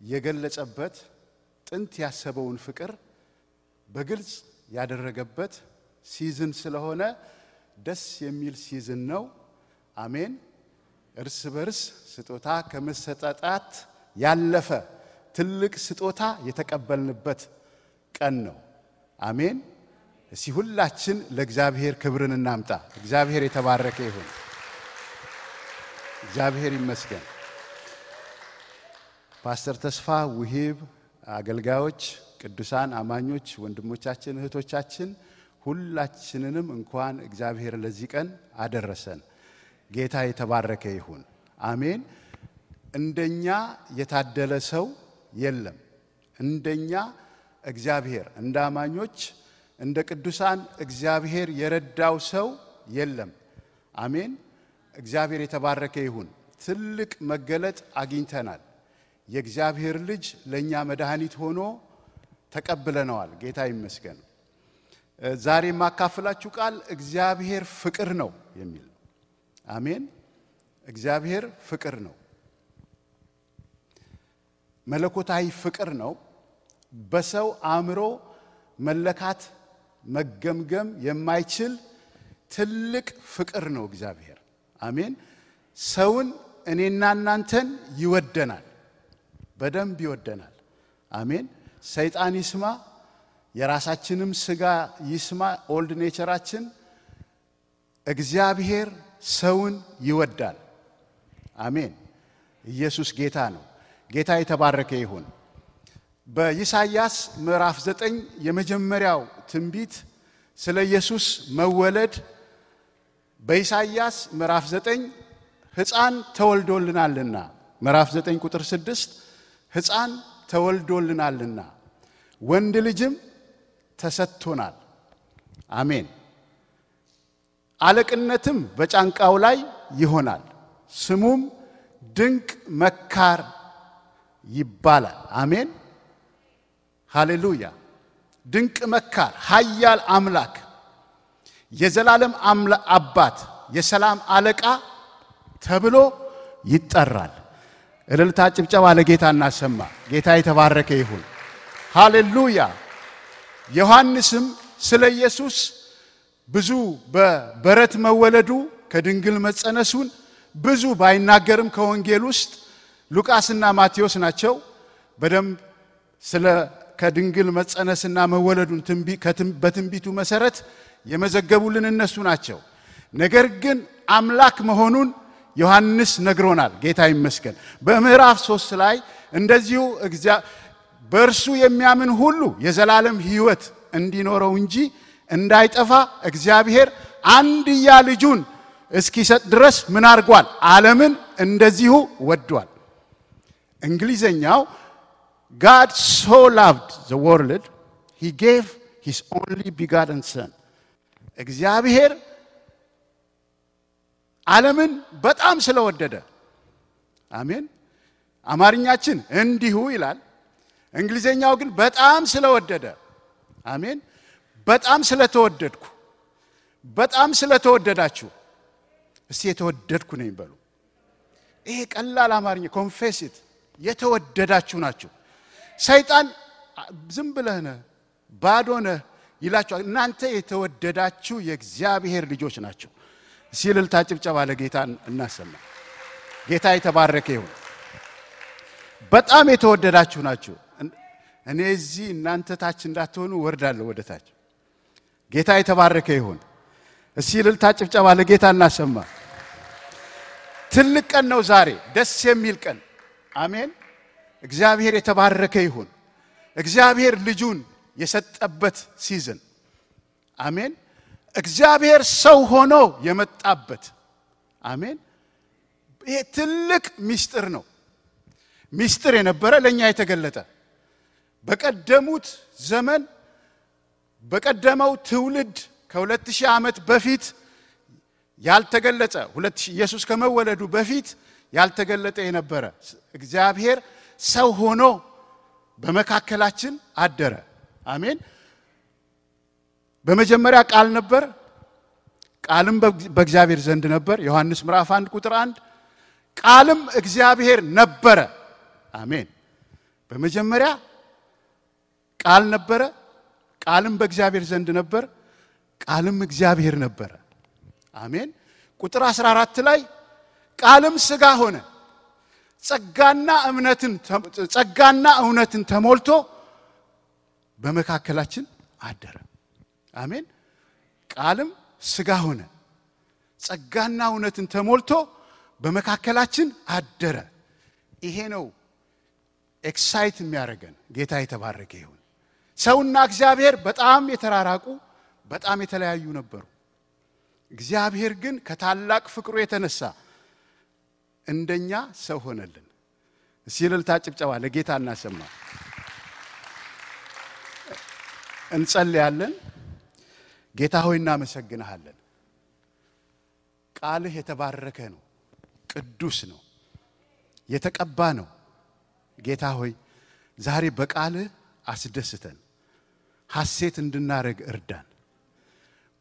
የገለጸበት ጥንት ያሰበውን ፍቅር በግልጽ ያደረገበት season ስለሆነ ደስ የሚል season ነው። አሜን። እርስ በርስ ስጦታ ከመሰጣጣት ያለፈ ትልቅ ስጦታ የተቀበልንበት ቀን ነው። አሜን። እስቲ ሁላችን ለእግዚአብሔር ክብርን እናምጣ። እግዚአብሔር የተባረከ ይሁን። እግዚአብሔር ይመስገን። ፓስተር ተስፋ ውሂብ፣ አገልጋዮች፣ ቅዱሳን አማኞች፣ ወንድሞቻችን፣ እህቶቻችን ሁላችንንም እንኳን እግዚአብሔር ለዚህ ቀን አደረሰን። ጌታ የተባረከ ይሁን። አሜን። እንደኛ የታደለ ሰው የለም። እንደኛ እግዚአብሔር እንደ አማኞች እንደ ቅዱሳን እግዚአብሔር የረዳው ሰው የለም። አሜን። እግዚአብሔር የተባረከ ይሁን። ትልቅ መገለጥ አግኝተናል። የእግዚአብሔር ልጅ ለእኛ መድኃኒት ሆኖ ተቀብለነዋል። ጌታ ይመስገን። ዛሬ የማካፍላችሁ ቃል እግዚአብሔር ፍቅር ነው የሚል ነው። አሜን። እግዚአብሔር ፍቅር ነው። መለኮታዊ ፍቅር ነው። በሰው አእምሮ መለካት መገምገም የማይችል ትልቅ ፍቅር ነው እግዚአብሔር። አሜን። ሰውን እኔና እናንተን ይወደናል፣ በደንብ ይወደናል። አሜን። ሰይጣን ይስማ፣ የራሳችንም ስጋ ይስማ፣ old nature ኣችን፣ እግዚአብሔር ሰውን ይወዳል። አሜን። ኢየሱስ ጌታ ነው። ጌታ የተባረከ ይሁን። በኢሳይያስ ምዕራፍ ዘጠኝ የመጀመሪያው ትንቢት ስለ ኢየሱስ መወለድ በኢሳይያስ ምዕራፍ ዘጠኝ ሕፃን ተወልዶልናልና ምዕራፍ ዘጠኝ ቁጥር ስድስት ሕፃን ተወልዶልናልና ወንድ ልጅም ተሰጥቶናል። አሜን። አለቅነትም በጫንቃው ላይ ይሆናል፣ ስሙም ድንቅ መካር ይባላል። አሜን ሃሌሉያ። ድንቅ መካር፣ ኃያል አምላክ፣ የዘላለም አባት፣ የሰላም አለቃ ተብሎ ይጠራል። እልልታ፣ ጭብጨባ ለጌታ እናሰማ። ጌታ የተባረከ ይሁን። ሃሌሉያ። ዮሐንስም ስለ ኢየሱስ ብዙ በበረት መወለዱ ከድንግል መጸነሱን ብዙ ባይናገርም ከወንጌል ውስጥ ሉቃስና ማቴዎስ ናቸው በደንብ ስለ ከድንግል መጸነስና መወለዱን በትንቢቱ መሰረት የመዘገቡልን እነሱ ናቸው። ነገር ግን አምላክ መሆኑን ዮሐንስ ነግሮናል። ጌታ ይመስገን። በምዕራፍ ሶስት ላይ እንደዚሁ በእርሱ የሚያምን ሁሉ የዘላለም ሕይወት እንዲኖረው እንጂ እንዳይጠፋ እግዚአብሔር አንድያ ልጁን እስኪሰጥ ድረስ ምን አድርጓል? ዓለምን እንደዚሁ ወዷል። እንግሊዘኛው God so loved the world, he gave his only begotten son. እግዚአብሔር ዓለምን በጣም ስለወደደ አሜን። አማርኛችን እንዲሁ ይላል፣ እንግሊዘኛው ግን በጣም ስለወደደ አሜን። በጣም ስለተወደድኩ፣ በጣም ስለተወደዳችሁ፣ እስቲ የተወደድኩ ነኝ በሉ። ይሄ ቀላል አማርኛ ኮንፌሲት የተወደዳችሁ ናችሁ። ሰይጣን ዝም ብለህ ነህ ባዶ ነህ ይላችኋል። እናንተ የተወደዳችሁ የእግዚአብሔር ልጆች ናቸው። ሲልልታ ጭብጨባ ለጌታ እናሰማ። ጌታ የተባረከ ይሁን። በጣም የተወደዳችሁ ናችሁ። እኔ እዚህ እናንተ ታች እንዳትሆኑ ወርዳለሁ ወደ ታች። ጌታ የተባረከ ይሁን። ሲልልታ ጭብጨባ ለጌታ እናሰማ። ትልቅ ቀን ነው ዛሬ፣ ደስ የሚል ቀን። አሜን። እግዚአብሔር የተባረከ ይሁን። እግዚአብሔር ልጁን የሰጠበት ሲዝን አሜን። እግዚአብሔር ሰው ሆኖ የመጣበት አሜን። ይሄ ትልቅ ምስጢር ነው። ምስጢር የነበረ ለእኛ የተገለጠ በቀደሙት ዘመን በቀደመው ትውልድ ከሁለት ሺህ ዓመት በፊት ያልተገለጸ ኢየሱስ ከመወለዱ በፊት ያልተገለጠ የነበረ እግዚአብሔር ሰው ሆኖ በመካከላችን አደረ። አሜን። በመጀመሪያ ቃል ነበር፣ ቃልም በእግዚአብሔር ዘንድ ነበር። ዮሐንስ ምዕራፍ አንድ ቁጥር አንድ ቃልም እግዚአብሔር ነበረ። አሜን። በመጀመሪያ ቃል ነበረ፣ ቃልም በእግዚአብሔር ዘንድ ነበር፣ ቃልም እግዚአብሔር ነበረ። አሜን። ቁጥር 14 ላይ ቃልም ሥጋ ሆነ ጸጋና እምነትን ጸጋና እውነትን ተሞልቶ በመካከላችን አደረ። አሜን። ቃልም ሥጋ ሆነ ጸጋና እውነትን ተሞልቶ በመካከላችን አደረ። ይሄ ነው excite የሚያደርገን። ጌታ የተባረከ ይሁን። ሰውና እግዚአብሔር በጣም የተራራቁ በጣም የተለያዩ ነበሩ። እግዚአብሔር ግን ከታላቅ ፍቅሩ የተነሳ እንደኛ ሰው ሆነልን። እስቲ እልልታ ጭብጨባ ለጌታ እናሰማ። እንጸልያለን። ጌታ ሆይ እናመሰግንሃለን። ቃልህ የተባረከ ነው፣ ቅዱስ ነው፣ የተቀባ ነው። ጌታ ሆይ ዛሬ በቃልህ አስደስተን፣ ሐሴት እንድናደርግ እርዳን።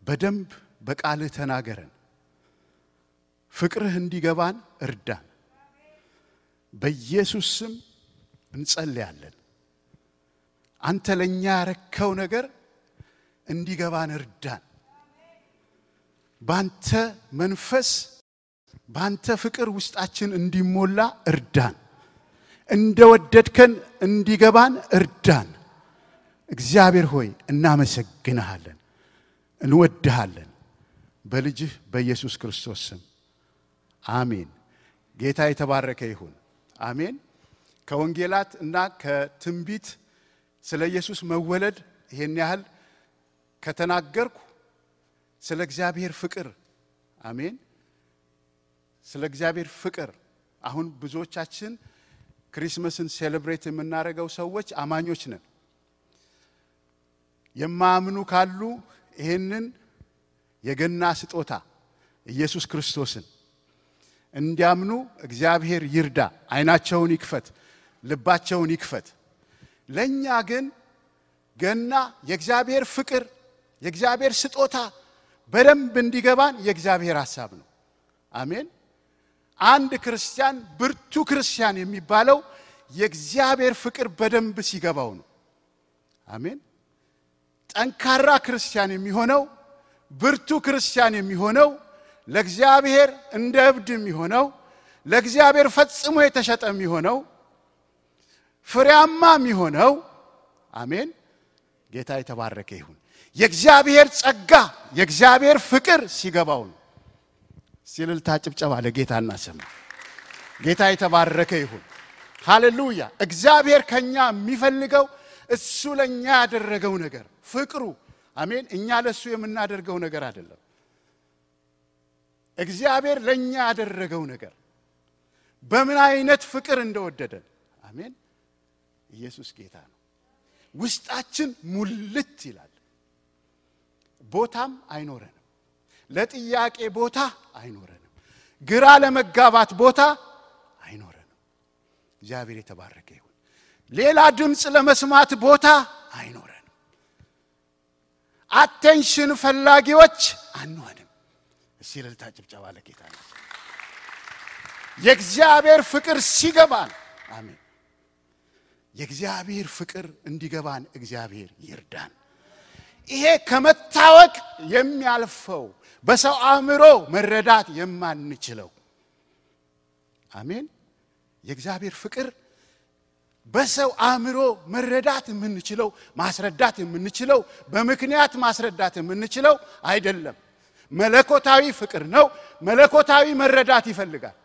በደንብ በቃልህ ተናገረን። ፍቅርህ እንዲገባን እርዳን። በኢየሱስ ስም እንጸልያለን። አንተ ለእኛ ያረከው ነገር እንዲገባን እርዳን። ባንተ መንፈስ ባንተ ፍቅር ውስጣችን እንዲሞላ እርዳን። እንደወደድከን እንዲገባን እርዳን። እግዚአብሔር ሆይ እናመሰግንሃለን፣ እንወድሃለን። በልጅህ በኢየሱስ ክርስቶስ ስም አሜን። ጌታ የተባረከ ይሁን። አሜን። ከወንጌላት እና ከትንቢት ስለ ኢየሱስ መወለድ ይሄን ያህል ከተናገርኩ ስለ እግዚአብሔር ፍቅር አሜን። ስለ እግዚአብሔር ፍቅር አሁን ብዙዎቻችን ክሪስመስን ሴሌብሬት የምናደርገው ሰዎች አማኞች ነን። የማያምኑ ካሉ ይህንን የገና ስጦታ ኢየሱስ ክርስቶስን እንዲያምኑ እግዚአብሔር ይርዳ፣ ዓይናቸውን ይክፈት፣ ልባቸውን ይክፈት። ለእኛ ግን ገና የእግዚአብሔር ፍቅር የእግዚአብሔር ስጦታ በደንብ እንዲገባን የእግዚአብሔር ሐሳብ ነው። አሜን። አንድ ክርስቲያን ብርቱ ክርስቲያን የሚባለው የእግዚአብሔር ፍቅር በደንብ ሲገባው ነው። አሜን። ጠንካራ ክርስቲያን የሚሆነው ብርቱ ክርስቲያን የሚሆነው ለእግዚአብሔር እንደ እብድ የሚሆነው ለእግዚአብሔር ፈጽሞ የተሸጠ የሚሆነው ፍሬያማ የሚሆነው አሜን። ጌታ የተባረከ ይሁን። የእግዚአብሔር ጸጋ የእግዚአብሔር ፍቅር ሲገባው ነው። ሲልልታ ጭብጨባ ለጌታ እናሰማ። ጌታ የተባረከ ይሁን። ሃሌሉያ። እግዚአብሔር ከኛ የሚፈልገው እሱ ለእኛ ያደረገው ነገር ፍቅሩ፣ አሜን። እኛ ለእሱ የምናደርገው ነገር አይደለም። እግዚአብሔር ለእኛ ያደረገው ነገር በምን አይነት ፍቅር እንደወደደን አሜን። ኢየሱስ ጌታ ነው። ውስጣችን ሙልት ይላል። ቦታም አይኖረንም። ለጥያቄ ቦታ አይኖረንም። ግራ ለመጋባት ቦታ አይኖረንም። እግዚአብሔር የተባረከ ይሁን። ሌላ ድምፅ ለመስማት ቦታ አይኖረንም። አቴንሽን ፈላጊዎች አንሆንም። እስቲ እልልታ ጭብጨባ ለጌታ ነው። የእግዚአብሔር ፍቅር ሲገባን አሜን። የእግዚአብሔር ፍቅር እንዲገባን እግዚአብሔር ይርዳን። ይሄ ከመታወቅ የሚያልፈው በሰው አእምሮ መረዳት የማንችለው አሜን። የእግዚአብሔር ፍቅር በሰው አእምሮ መረዳት የምንችለው ማስረዳት የምንችለው በምክንያት ማስረዳት የምንችለው አይደለም። መለኮታዊ ፍቅር ነው። መለኮታዊ መረዳት ይፈልጋል።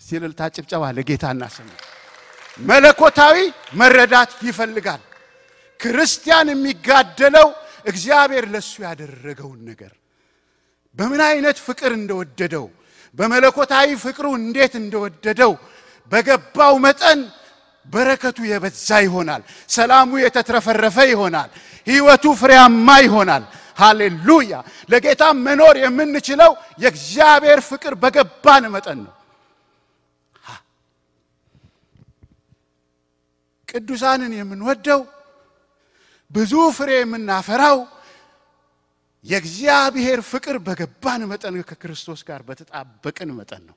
ሲልልታ ጭብጨባ ለጌታ እናሰማ። መለኮታዊ መረዳት ይፈልጋል። ክርስቲያን የሚጋደለው እግዚአብሔር ለሱ ያደረገውን ነገር በምን አይነት ፍቅር እንደወደደው በመለኮታዊ ፍቅሩ እንዴት እንደወደደው በገባው መጠን በረከቱ የበዛ ይሆናል። ሰላሙ የተትረፈረፈ ይሆናል። ሕይወቱ ፍሬያማ ይሆናል። ሃሌሉያ! ለጌታ መኖር የምንችለው የእግዚአብሔር ፍቅር በገባን መጠን ነው። ቅዱሳንን የምንወደው ብዙ ፍሬ የምናፈራው የእግዚአብሔር ፍቅር በገባን መጠን ከክርስቶስ ጋር በተጣበቅን መጠን ነው።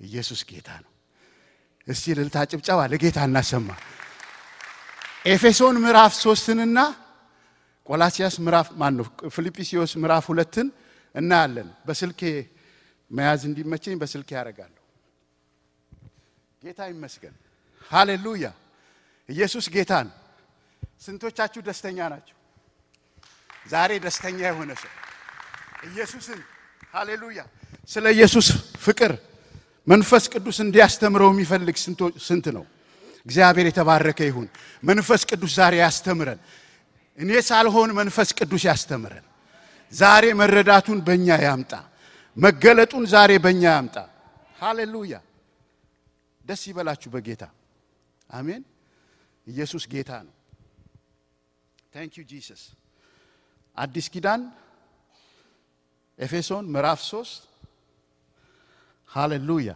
ኢየሱስ ጌታ ነው። እስቲ እልልታ ጭብጨባ ለጌታ እናሰማ። ኤፌሶን ምዕራፍ ሶስትንና ቆላሲያስ ምዕራፍ ማን ነው ፊልጵስዩስ ምዕራፍ ሁለትን እናያለን። በስልኬ መያዝ እንዲመቸኝ በስልኬ ያደርጋለሁ። ጌታ ይመስገን። ሃሌሉያ! ኢየሱስ ጌታ ነው። ስንቶቻችሁ ደስተኛ ናቸው? ዛሬ ደስተኛ የሆነ ሰው ኢየሱስን ሃሌሉያ! ስለ ኢየሱስ ፍቅር መንፈስ ቅዱስ እንዲያስተምረው የሚፈልግ ስንት ነው? እግዚአብሔር የተባረከ ይሁን። መንፈስ ቅዱስ ዛሬ ያስተምረን። እኔ ሳልሆን መንፈስ ቅዱስ ያስተምረን። ዛሬ መረዳቱን በእኛ ያምጣ። መገለጡን ዛሬ በእኛ ያምጣ። ሃሌሉያ! ደስ ይበላችሁ በጌታ አሜን። ኢየሱስ ጌታ ነው። thank you Jesus። አዲስ ኪዳን ኤፌሶን ምዕራፍ 3 ሃሌሉያ።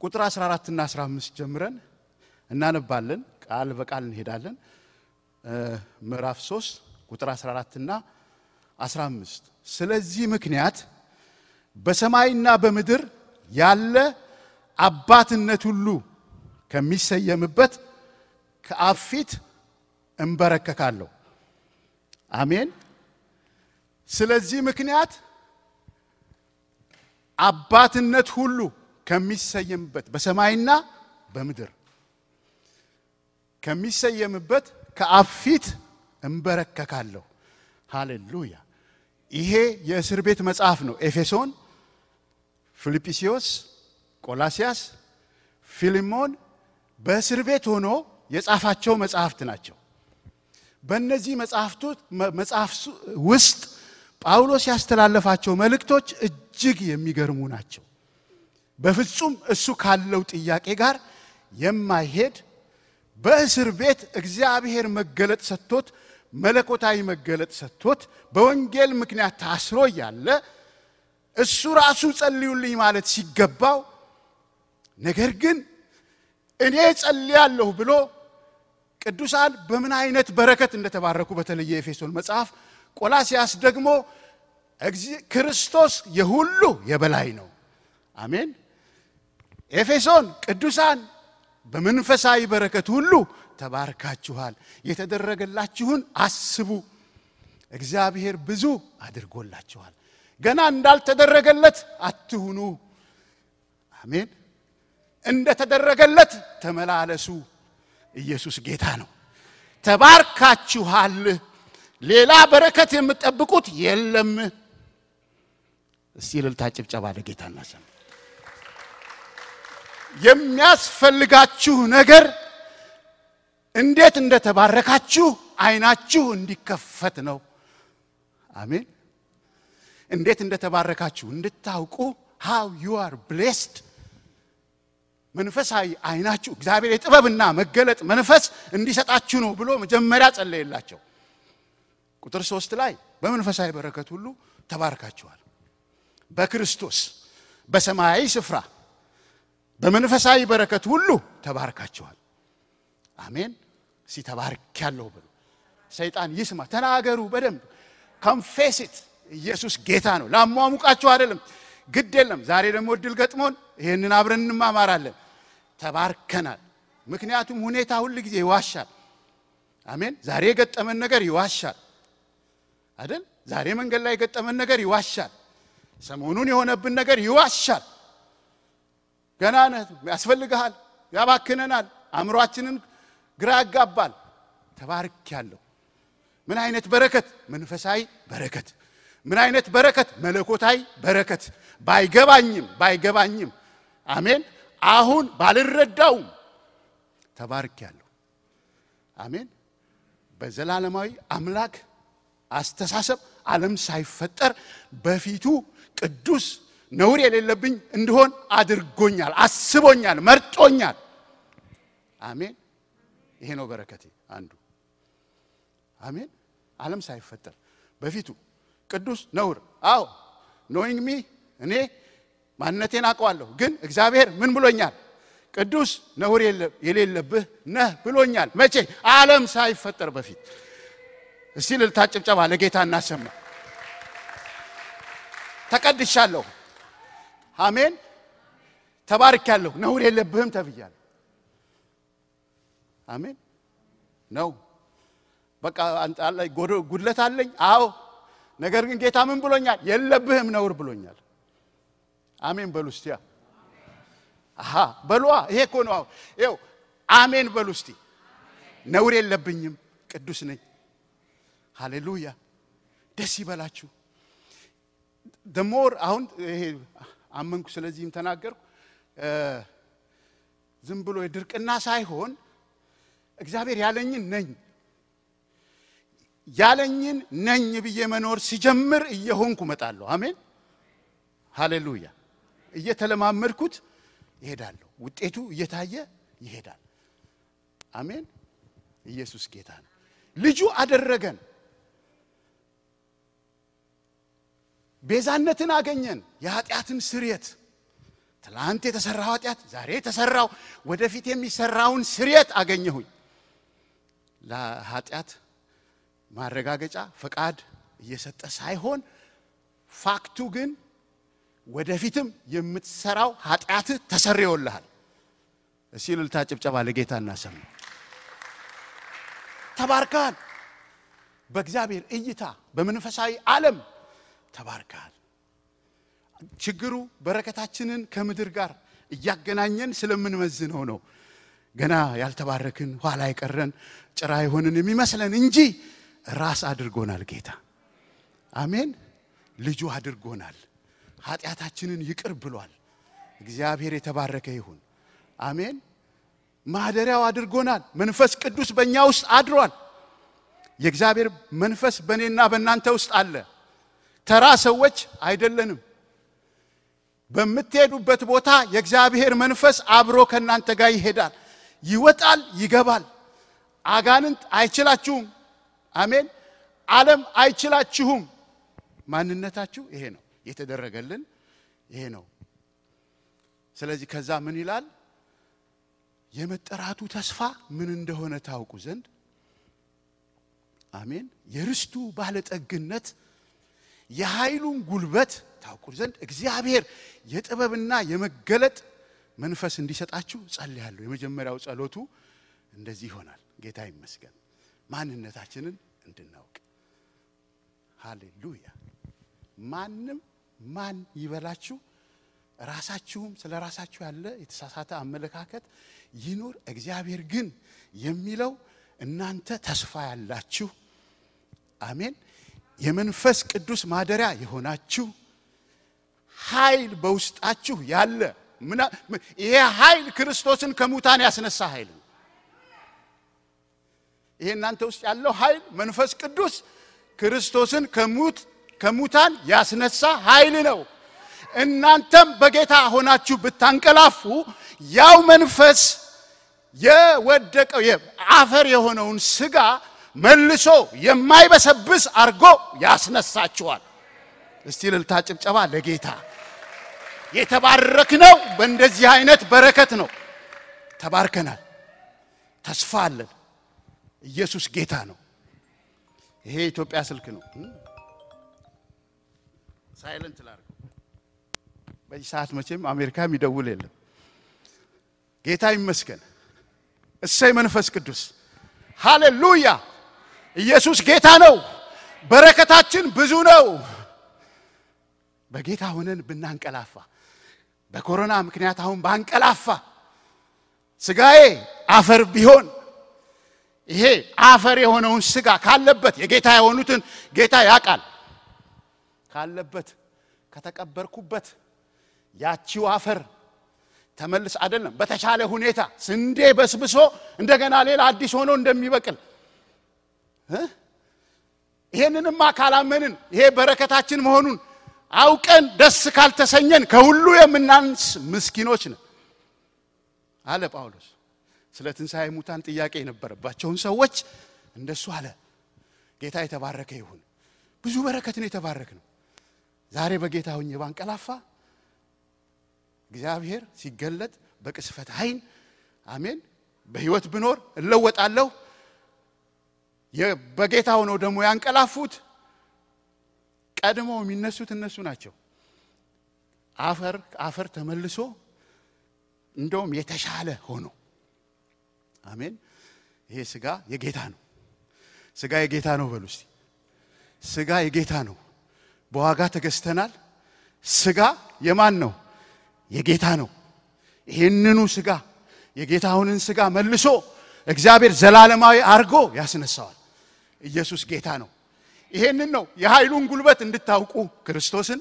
ቁጥር 14 እና 15 ጀምረን እናነባለን። ቃል በቃል እንሄዳለን። ምዕራፍ 3 ቁጥር 14 እና 15 ስለዚህ ምክንያት በሰማይና በምድር ያለ አባትነት ሁሉ ከሚሰየምበት ከአብ ፊት እንበረከካለሁ። አሜን። ስለዚህ ምክንያት አባትነት ሁሉ ከሚሰየምበት በሰማይና በምድር ከሚሰየምበት ከአብ ፊት እንበረከካለሁ። ሃሌሉያ! ይሄ የእስር ቤት መጽሐፍ ነው። ኤፌሶን፣ ፊልጵስዮስ፣ ቆላሲያስ፣ ፊልሞን በእስር ቤት ሆኖ የጻፋቸው መጽሐፍት ናቸው። በእነዚህ መጽሐፍ ውስጥ ጳውሎስ ያስተላለፋቸው መልእክቶች እጅግ የሚገርሙ ናቸው። በፍጹም እሱ ካለው ጥያቄ ጋር የማይሄድ በእስር ቤት እግዚአብሔር መገለጥ ሰጥቶት መለኮታዊ መገለጥ ሰጥቶት በወንጌል ምክንያት ታስሮ እያለ እሱ ራሱ ጸልዩልኝ ማለት ሲገባው ነገር ግን እኔ ጸልያለሁ ብሎ ቅዱሳን በምን አይነት በረከት እንደተባረኩ በተለየ የኤፌሶን መጽሐፍ፣ ቆላሲያስ ደግሞ ክርስቶስ የሁሉ የበላይ ነው። አሜን። ኤፌሶን ቅዱሳን በመንፈሳዊ በረከት ሁሉ ተባርካችኋል። የተደረገላችሁን አስቡ። እግዚአብሔር ብዙ አድርጎላችኋል። ገና እንዳልተደረገለት አትሁኑ። አሜን። እንደተደረገለት ተመላለሱ። ኢየሱስ ጌታ ነው። ተባርካችኋል። ሌላ በረከት የምትጠብቁት የለም። እስቲ እልልታ ጭብጨባ ለጌታ እናሰማ። የሚያስፈልጋችሁ ነገር እንዴት እንደተባረካችሁ አይናችሁ እንዲከፈት ነው። አሜን። እንዴት እንደተባረካችሁ እንድታውቁ how you are blessed መንፈሳዊ አይናችሁ እግዚአብሔር የጥበብና መገለጥ መንፈስ እንዲሰጣችሁ ነው ብሎ መጀመሪያ ጸለየላቸው። ቁጥር ሶስት ላይ በመንፈሳዊ በረከት ሁሉ ተባርካችኋል በክርስቶስ በሰማያዊ ስፍራ በመንፈሳዊ በረከት ሁሉ ተባርካችኋል። አሜን። እስቲ ተባርኪያለሁ ብሎ ሰይጣን ይስማ። ተናገሩ በደንብ ኮንፌሲት። ኢየሱስ ጌታ ነው። ላሟሙቃችሁ አይደለም፣ ግድ የለም። ዛሬ ደግሞ እድል ገጥሞን ይህንን አብረን እንማማራለን። ተባርከናል። ምክንያቱም ሁኔታ ሁል ጊዜ ይዋሻል። አሜን። ዛሬ የገጠመን ነገር ይዋሻል አይደል? ዛሬ መንገድ ላይ የገጠመን ነገር ይዋሻል። ሰሞኑን የሆነብን ነገር ይዋሻል። ገና ነህ፣ ያስፈልግሃል፣ ያባክነናል፣ አእምሯችንን ግራ ያጋባል። ተባርኪያለሁ። ምን አይነት በረከት? መንፈሳዊ በረከት። ምን አይነት በረከት? መለኮታዊ በረከት። ባይገባኝም ባይገባኝም፣ አሜን፣ አሁን ባልረዳውም ተባርኪያለሁ። አሜን። በዘላለማዊ አምላክ አስተሳሰብ ዓለም ሳይፈጠር በፊቱ ቅዱስ ነውር የሌለብኝ እንድሆን አድርጎኛል፣ አስቦኛል፣ መርጦኛል። አሜን። ይሄ ነው በረከቴ አንዱ። አሜን። ዓለም ሳይፈጠር በፊቱ ቅዱስ ነውር። አዎ knowing me እኔ ማንነቴን አውቀዋለሁ። ግን እግዚአብሔር ምን ብሎኛል? ቅዱስ ነውር የሌለብህ ነህ ብሎኛል። መቼ? ዓለም ሳይፈጠር በፊት። እስቲ እልልታ ጭብጨባ ለጌታ እናሰማ። ተቀድሻለሁ። አሜን። ተባርኪያለሁ። ነውር የለብህም ተብያለሁ። አሜን ነው። በቃ ጎዶ- ጉድለት አለኝ። አዎ። ነገር ግን ጌታ ምን ብሎኛል? የለብህም ነውር ብሎኛል። አሜን በሉ እስቲ። አሃ በሏ። ይሄ እኮ ነው። ይኸው አሜን በሉ እስቲ። ነውር የለብኝም፣ ቅዱስ ነኝ። ሃሌሉያ። ደስ ይበላችሁ። ደሞር አሁን ይሄ አመንኩ፣ ስለዚህም ተናገርኩ። ዝም ብሎ የድርቅና ሳይሆን እግዚአብሔር ያለኝን ነኝ ያለኝን ነኝ ብዬ መኖር ሲጀምር እየሆንኩ እመጣለሁ። አሜን ሃሌሉያ። እየተለማመድኩት ይሄዳለሁ። ውጤቱ እየታየ ይሄዳል። አሜን። ኢየሱስ ጌታ ነው። ልጁ አደረገን። ቤዛነትን አገኘን። የኃጢአትን ስርየት ትላንት የተሰራው ኃጢአት ዛሬ የተሰራው ወደፊት የሚሰራውን ስርየት አገኘሁኝ። ለኃጢአት ማረጋገጫ ፈቃድ እየሰጠ ሳይሆን ፋክቱ ግን ወደፊትም የምትሰራው ኃጢአትህ ተሰርዮልሃል። እስቲ እልልታ ጭብጨባ ለጌታ እናሰማ። ተባርካል። በእግዚአብሔር እይታ በመንፈሳዊ ዓለም ተባርካል። ችግሩ በረከታችንን ከምድር ጋር እያገናኘን ስለምንመዝነው ነው። ገና ያልተባረክን ኋላ የቀረን ጭራ የሆንን የሚመስለን እንጂ ራስ አድርጎናል ጌታ። አሜን። ልጁ አድርጎናል። ኃጢአታችንን ይቅር ብሏል። እግዚአብሔር የተባረከ ይሁን። አሜን። ማደሪያው አድርጎናል። መንፈስ ቅዱስ በእኛ ውስጥ አድሯል። የእግዚአብሔር መንፈስ በእኔና በእናንተ ውስጥ አለ። ተራ ሰዎች አይደለንም። በምትሄዱበት ቦታ የእግዚአብሔር መንፈስ አብሮ ከእናንተ ጋር ይሄዳል፣ ይወጣል፣ ይገባል። አጋንንት አይችላችሁም። አሜን። ዓለም አይችላችሁም። ማንነታችሁ ይሄ ነው። የተደረገልን ይሄ ነው። ስለዚህ ከዛ ምን ይላል? የመጠራቱ ተስፋ ምን እንደሆነ ታውቁ ዘንድ አሜን። የርስቱ ባለጠግነት የኃይሉን ጉልበት ታውቁ ዘንድ እግዚአብሔር የጥበብና የመገለጥ መንፈስ እንዲሰጣችሁ ጸልያለሁ። የመጀመሪያው ጸሎቱ እንደዚህ ይሆናል። ጌታ ይመስገን ማንነታችንን እንድናውቅ። ሃሌሉያ። ማንም ማን ይበላችሁ፣ ራሳችሁም ስለ ራሳችሁ ያለ የተሳሳተ አመለካከት ይኑር። እግዚአብሔር ግን የሚለው እናንተ ተስፋ ያላችሁ አሜን የመንፈስ ቅዱስ ማደሪያ የሆናችሁ ኃይል በውስጣችሁ ያለ ይሄ ኃይል ክርስቶስን ከሙታን ያስነሳ ኃይል ነው። ይሄ እናንተ ውስጥ ያለው ኃይል መንፈስ ቅዱስ ክርስቶስን ከሙት ከሙታን ያስነሳ ኃይል ነው። እናንተም በጌታ ሆናችሁ ብታንቀላፉ ያው መንፈስ የወደቀው አፈር የሆነውን ስጋ መልሶ የማይበሰብስ አርጎ ያስነሳችኋል። እስቲ እልልታ ጭብጨባ ለጌታ። የተባረክነው በእንደዚህ አይነት በረከት ነው። ተባርከናል። ተስፋ አለን። ኢየሱስ ጌታ ነው። ይሄ የኢትዮጵያ ስልክ ነው። ሳይለንት ላድርገው። በዚህ ሰዓት መቼም አሜሪካ የሚደውል የለም። ጌታ ይመስገን። እሰይ መንፈስ ቅዱስ ሃሌሉያ። ኢየሱስ ጌታ ነው። በረከታችን ብዙ ነው። በጌታ ሆነን ብናንቀላፋ በኮሮና ምክንያት አሁን ባንቀላፋ ስጋዬ አፈር ቢሆን ይሄ አፈር የሆነውን ስጋ ካለበት የጌታ የሆኑትን ጌታ ያውቃል። ካለበት ከተቀበርኩበት ያቺው አፈር ተመልስ አይደለም በተቻለ ሁኔታ ስንዴ በስብሶ እንደገና ሌላ አዲስ ሆኖ እንደሚበቅል? ይሄንንማ ካላመንን ይሄ በረከታችን መሆኑን አውቀን ደስ ካልተሰኘን ከሁሉ የምናንስ ምስኪኖች ነን አለ ጳውሎስ። ስለ ትንሣኤ ሙታን ጥያቄ የነበረባቸውን ሰዎች እንደሱ አለ። ጌታ የተባረከ ይሁን። ብዙ በረከትን የተባረክ ነው። ዛሬ በጌታ ሆኜ ባንቀላፋ እግዚአብሔር ሲገለጥ በቅስፈት ዓይን አሜን፣ በሕይወት ብኖር እለወጣለሁ። በጌታ ሆነው ደግሞ ያንቀላፉት ቀድሞ የሚነሱት እነሱ ናቸው። አፈር አፈር ተመልሶ እንደውም የተሻለ ሆኖ አሜን። ይሄ ስጋ የጌታ ነው። ስጋ የጌታ ነው በሉ እስቲ። ስጋ የጌታ ነው። በዋጋ ተገዝተናል። ስጋ የማን ነው? የጌታ ነው። ይህንኑ ስጋ የጌታውንን ስጋ መልሶ እግዚአብሔር ዘላለማዊ አርጎ ያስነሳዋል። ኢየሱስ ጌታ ነው። ይሄንን ነው የኃይሉን ጉልበት እንድታውቁ ክርስቶስን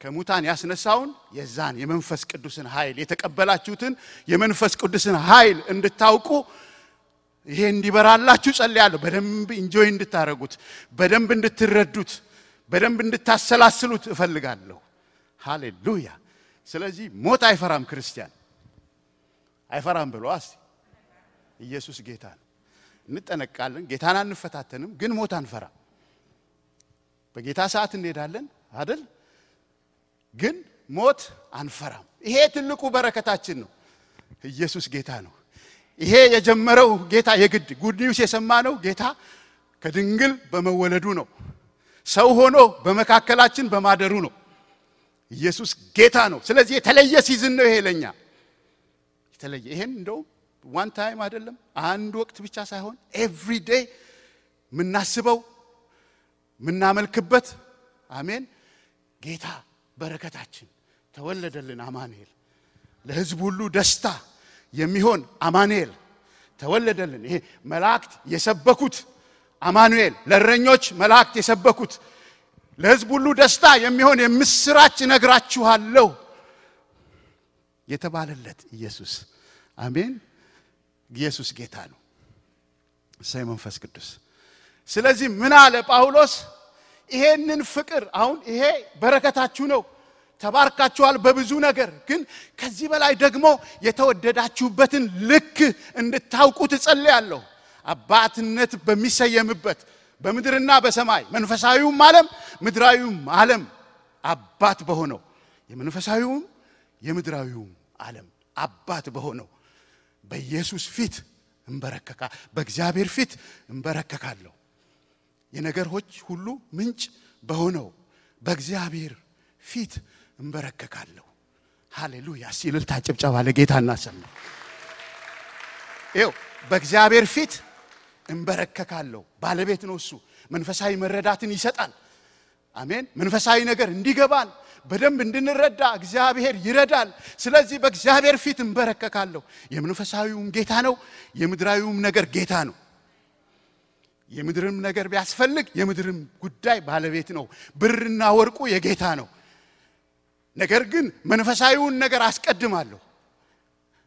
ከሙታን ያስነሳውን የዛን የመንፈስ ቅዱስን ኃይል የተቀበላችሁትን የመንፈስ ቅዱስን ኃይል እንድታውቁ ይሄ እንዲበራላችሁ ጸልያለሁ። በደንብ enjoy እንድታረጉት፣ በደንብ እንድትረዱት፣ በደንብ እንድታሰላስሉት እፈልጋለሁ። ሃሌሉያ። ስለዚህ ሞት አይፈራም ክርስቲያን አይፈራም ብሎ ኢየሱስ ጌታ ነው። እንጠነቃለን፣ ጌታን አንፈታተንም፣ ግን ሞት አንፈራም። በጌታ ሰዓት እንሄዳለን አደል? ግን ሞት አንፈራም። ይሄ ትልቁ በረከታችን ነው። ኢየሱስ ጌታ ነው። ይሄ የጀመረው ጌታ የግድ good news የሰማነው ጌታ ከድንግል በመወለዱ ነው። ሰው ሆኖ በመካከላችን በማደሩ ነው። ኢየሱስ ጌታ ነው። ስለዚህ የተለየ season ነው ይሄ ለኛ የተለየ ይሄን እንደውም one time አይደለም አንድ ወቅት ብቻ ሳይሆን every day የምናስበው የምናመልክበት አሜን። ጌታ በረከታችን ተወለደልን አማኑኤል። ለህዝብ ሁሉ ደስታ የሚሆን አማኑኤል ተወለደልን። ይሄ መላእክት የሰበኩት አማኑኤል ለእረኞች መላእክት የሰበኩት። ለህዝብ ሁሉ ደስታ የሚሆን የምስራች እነግራችኋለሁ የተባለለት ኢየሱስ። አሜን። ኢየሱስ ጌታ ነው። እሰይ መንፈስ ቅዱስ ስለዚህ ምን አለ ጳውሎስ? ይሄንን ፍቅር አሁን ይሄ በረከታችሁ ነው ተባርካችኋል በብዙ ነገር። ግን ከዚህ በላይ ደግሞ የተወደዳችሁበትን ልክ እንድታውቁ ትጸልያለሁ አባትነት በሚሰየምበት በምድርና በሰማይ መንፈሳዊውም ዓለም ምድራዊውም ዓለም አባት በሆነው የመንፈሳዊውም የምድራዊውም ዓለም አባት በሆነው በኢየሱስ ፊት እንበረከካ በእግዚአብሔር ፊት እንበረከካለሁ የነገሮች ሁሉ ምንጭ በሆነው በእግዚአብሔር ፊት እንበረከካለሁ። ሃሌሉያ! ሲልልታ ጭብጨባ ለጌታ እናሰማ። ይው በእግዚአብሔር ፊት እንበረከካለሁ። ባለቤት ነው እሱ። መንፈሳዊ መረዳትን ይሰጣል። አሜን። መንፈሳዊ ነገር እንዲገባን በደንብ እንድንረዳ እግዚአብሔር ይረዳል። ስለዚህ በእግዚአብሔር ፊት እንበረከካለሁ። የመንፈሳዊውም ጌታ ነው የምድራዊውም ነገር ጌታ ነው የምድርም ነገር ቢያስፈልግ የምድርም ጉዳይ ባለቤት ነው። ብርና ወርቁ የጌታ ነው። ነገር ግን መንፈሳዊውን ነገር አስቀድማለሁ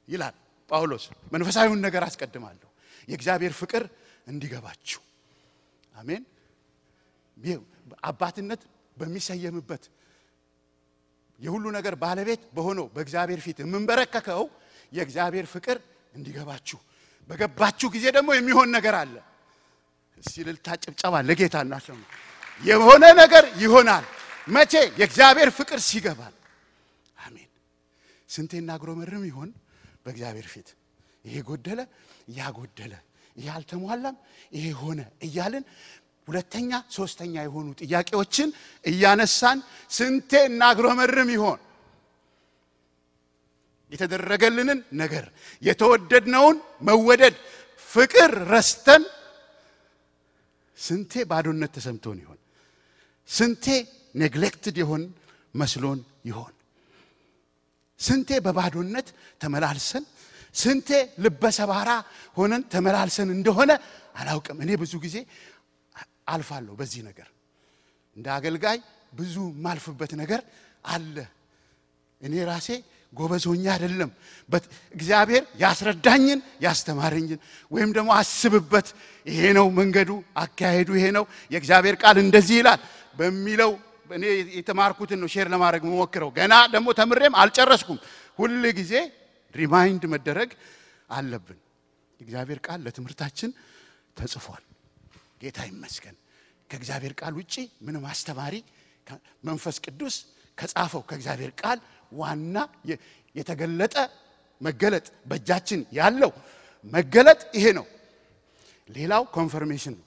ይላል ጳውሎስ። መንፈሳዊውን ነገር አስቀድማለሁ። የእግዚአብሔር ፍቅር እንዲገባችሁ። አሜን። አባትነት በሚሰየምበት የሁሉ ነገር ባለቤት በሆነው በእግዚአብሔር ፊት የምንበረከከው የእግዚአብሔር ፍቅር እንዲገባችሁ። በገባችሁ ጊዜ ደግሞ የሚሆን ነገር አለ እስቲ ልልታ ጭብጨባ ለጌታ እናሰማ። የሆነ ነገር ይሆናል። መቼ? የእግዚአብሔር ፍቅር ሲገባል። አሜን። ስንቴ እናግሮመርም ይሆን? በእግዚአብሔር ፊት ይሄ ጎደለ ያ ጎደለ ይሄ አልተሟላም ይሄ ሆነ እያልን ሁለተኛ ሶስተኛ የሆኑ ጥያቄዎችን እያነሳን ስንቴ እናግሮመርም ይሆን? የተደረገልንን ነገር የተወደድነውን መወደድ ፍቅር ረስተን ስንቴ ባዶነት ተሰምቶን ይሆን? ስንቴ ኔግሌክትድ የሆን መስሎን ይሆን? ስንቴ በባዶነት ተመላልሰን ስንቴ ልበሰባራ ሆነን ተመላልሰን እንደሆነ አላውቅም። እኔ ብዙ ጊዜ አልፋለሁ በዚህ ነገር። እንደ አገልጋይ ብዙ ማልፍበት ነገር አለ። እኔ ራሴ ጎበዞኛ አይደለም። እግዚአብሔር ያስረዳኝን ያስተማረኝን ወይም ደግሞ አስብበት። ይሄ ነው መንገዱ አካሄዱ ይሄ ነው። የእግዚአብሔር ቃል እንደዚህ ይላል በሚለው እኔ የተማርኩትን ነው share ለማድረግ የምሞክረው ገና ደግሞ ተምሬም አልጨረስኩም። ሁል ጊዜ remind መደረግ አለብን። የእግዚአብሔር ቃል ለትምህርታችን ተጽፏል። ጌታ ይመስገን። ከእግዚአብሔር ቃል ውጭ ምንም አስተማሪ መንፈስ ቅዱስ ከጻፈው ከእግዚአብሔር ቃል ዋና የተገለጠ መገለጥ በእጃችን ያለው መገለጥ ይሄ ነው ሌላው confirmation ነው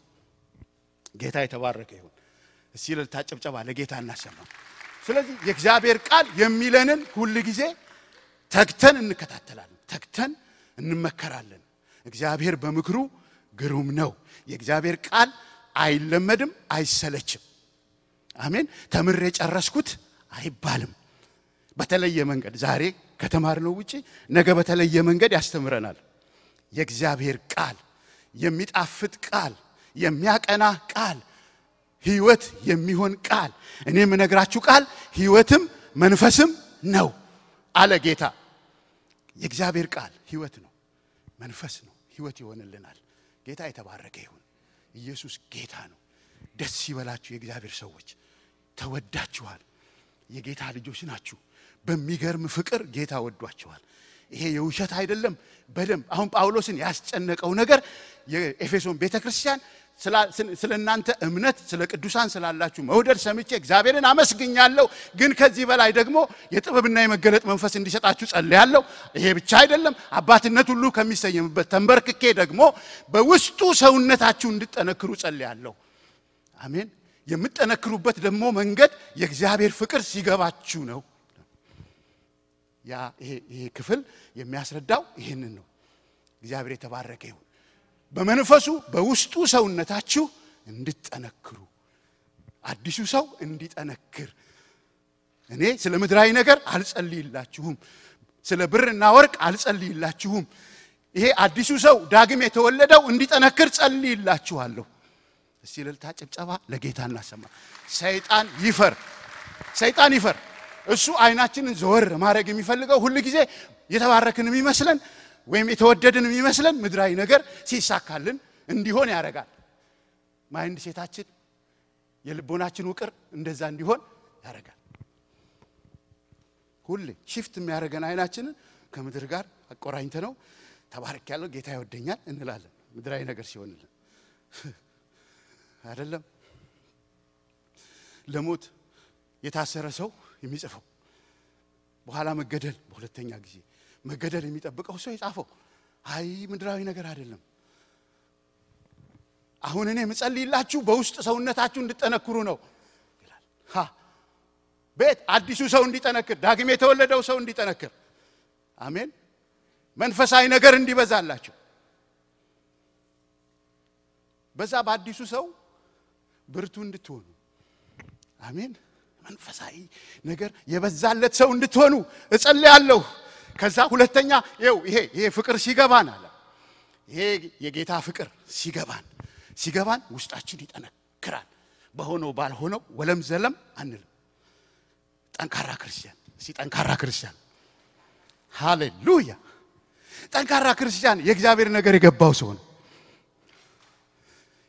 ጌታ የተባረከ ይሁን እስቲ እልልታ ጭብጨባ ለጌታ እናሰማ ስለዚህ የእግዚአብሔር ቃል የሚለንን ሁል ጊዜ ተግተን እንከታተላለን፣ ተግተን እንመከራለን። እግዚአብሔር በምክሩ ግሩም ነው። የእግዚአብሔር ቃል አይለመድም፣ አይሰለችም። አሜን። ተምሬ የጨረስኩት አይባልም። በተለየ መንገድ ዛሬ ከተማርነው ውጪ ነገ በተለየ መንገድ ያስተምረናል። የእግዚአብሔር ቃል የሚጣፍጥ ቃል፣ የሚያቀና ቃል፣ ህይወት የሚሆን ቃል፣ እኔ የምነግራችሁ ቃል ህይወትም መንፈስም ነው አለ ጌታ። የእግዚአብሔር ቃል ህይወት ነው፣ መንፈስ ነው፣ ህይወት ይሆንልናል። ጌታ የተባረከ ይሁን። ኢየሱስ ጌታ ነው። ደስ ይበላችሁ የእግዚአብሔር ሰዎች፣ ተወዳችኋል። የጌታ ልጆች ናችሁ። በሚገርም ፍቅር ጌታ ወዷችኋል። ይሄ የውሸት አይደለም። በደንብ አሁን ጳውሎስን ያስጨነቀው ነገር የኤፌሶን ቤተ ክርስቲያን ስለ እናንተ እምነት ስለ ቅዱሳን ስላላችሁ መውደድ ሰምቼ እግዚአብሔርን አመስግኛለሁ። ግን ከዚህ በላይ ደግሞ የጥበብና የመገለጥ መንፈስ እንዲሰጣችሁ ጸልያለሁ። ይሄ ብቻ አይደለም፣ አባትነት ሁሉ ከሚሰየምበት ተንበርክኬ ደግሞ በውስጡ ሰውነታችሁ እንድጠነክሩ ጸልያለሁ። አሜን። የምጠነክሩበት ደግሞ መንገድ የእግዚአብሔር ፍቅር ሲገባችሁ ነው። ያ ይሄ ክፍል የሚያስረዳው ይህንን ነው። እግዚአብሔር የተባረከ ይሁን። በመንፈሱ በውስጡ ሰውነታችሁ እንድጠነክሩ አዲሱ ሰው እንዲጠነክር። እኔ ስለ ምድራዊ ነገር አልጸልይላችሁም፣ ስለ ብርና ወርቅ አልጸልይላችሁም። ይሄ አዲሱ ሰው ዳግም የተወለደው እንዲጠነክር ጸልይላችኋለሁ። እስቲ እልልታ ጭብጨባ ለጌታ እናሰማ። ሰይጣን ይፈር፣ ሰይጣን ይፈር። እሱ አይናችንን ዘወር ማድረግ የሚፈልገው ሁል ጊዜ የተባረክን የሚመስለን ወይም የተወደድን የሚመስለን ምድራዊ ነገር ሲሳካልን እንዲሆን ያደርጋል። mindset ኣችን የልቦናችን ውቅር እንደዛ እንዲሆን ያደርጋል። ሁሌ shift የሚያደርገን አይናችንን ከምድር ጋር አቆራኝተን ነው ተባረክ ያለው ጌታ ይወደኛል እንላለን። ምድራዊ ነገር ሲሆንልን አይደለም ለሞት የታሰረ ሰው የሚጽፈው በኋላ መገደል በሁለተኛ ጊዜ መገደል የሚጠብቀው ሰው የጻፈው አይ ምድራዊ ነገር አይደለም። አሁን እኔ የምጸልይላችሁ በውስጥ ሰውነታችሁ እንድጠነክሩ ነው ይላል። ቤት አዲሱ ሰው እንዲጠነክር፣ ዳግም የተወለደው ሰው እንዲጠነክር፣ አሜን። መንፈሳዊ ነገር እንዲበዛላችሁ በዛ በአዲሱ ሰው ብርቱ እንድትሆኑ አሜን። መንፈሳዊ ነገር የበዛለት ሰው እንድትሆኑ እጸልያለሁ። ከዛ ሁለተኛ ይኸው ይሄ ይሄ ፍቅር ሲገባን አለ ይሄ የጌታ ፍቅር ሲገባን ሲገባን ውስጣችን ይጠነክራል። በሆነው ባልሆነው ወለም ዘለም አንልም። ጠንካራ ክርስቲያን እስቲ ጠንካራ ክርስቲያን ሃሌሉያ! ጠንካራ ክርስቲያን የእግዚአብሔር ነገር የገባው ሰው ነው።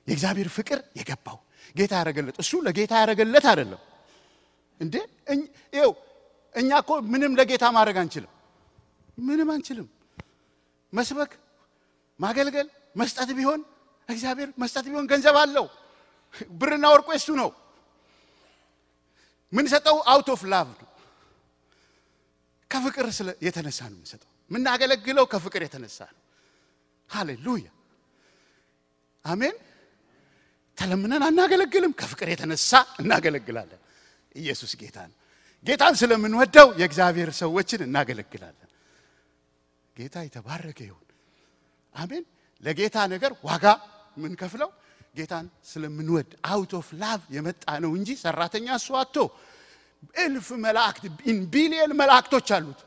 የእግዚአብሔር ፍቅር የገባው ጌታ ያደረገለት እሱ ለጌታ ያደረገለት አይደለም እንዴ ይኸው እኛ እኮ ምንም ለጌታ ማድረግ አንችልም። ምንም አንችልም። መስበክ፣ ማገልገል፣ መስጠት ቢሆን እግዚአብሔር መስጠት ቢሆን ገንዘብ አለው። ብርና ወርቁ የሱ ነው። ምንሰጠው out of love ነው። ከፍቅር የተነሳ ነው የምንሰጠው። የምናገለግለው ከፍቅር የተነሳ ነው። ሃሌሉያ አሜን። ተለምነን አናገለግልም። ከፍቅር የተነሳ እናገለግላለን። ኢየሱስ ጌታ ነው። ጌታን ስለምንወደው የእግዚአብሔር ሰዎችን እናገለግላለን። ጌታ የተባረከ ይሁን። አሜን። ለጌታ ነገር ዋጋ የምንከፍለው ጌታን ስለምንወድ out of love የመጣ ነው እንጂ ሰራተኛ እሱ አጥቶ እልፍ መላእክት ቢሊየን መላእክቶች አሉት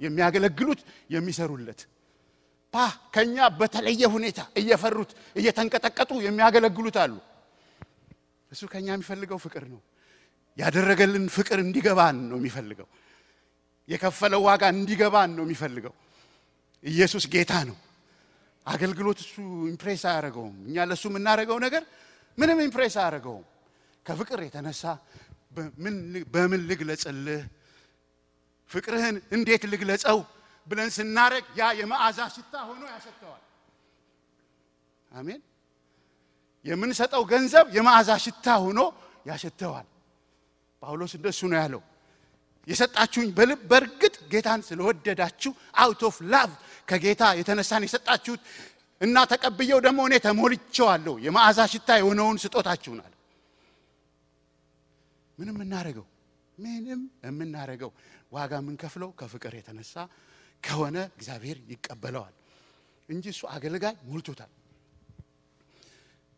የሚያገለግሉት የሚሰሩለት ፓ ከኛ በተለየ ሁኔታ እየፈሩት እየተንቀጠቀጡ የሚያገለግሉት አሉ። እሱ ከኛ የሚፈልገው ፍቅር ነው። ያደረገልን ፍቅር እንዲገባን ነው የሚፈልገው። የከፈለው ዋጋ እንዲገባን ነው የሚፈልገው። ኢየሱስ ጌታ ነው። አገልግሎት እሱ impress አያደርገውም። እኛ ለእሱ የምናደርገው ነገር ምንም impress አያደርገውም። ከፍቅር የተነሳ በምን ልግለጽልህ፣ ፍቅርህን እንዴት ልግለጸው ብለን ስናረግ ያ የመዓዛ ሽታ ሆኖ ያሸተዋል። አሜን። የምንሰጠው ገንዘብ የመዓዛ ሽታ ሆኖ ያሸተዋል። ጳውሎስ እንደሱ ነው ያለው። የሰጣችሁኝ በልብ በእርግጥ ጌታን ስለወደዳችሁ out of love ከጌታ የተነሳን የሰጣችሁት እና ተቀብየው ደግሞ እኔ ተሞልቼዋለሁ የመዓዛ ሽታ የሆነውን ስጦታችሁን አለ። ምንም እናደርገው ምንም የምናደርገው ዋጋ የምንከፍለው ከፍቅር የተነሳ ከሆነ እግዚአብሔር ይቀበለዋል እንጂ እሱ አገልጋይ ሞልቶታል።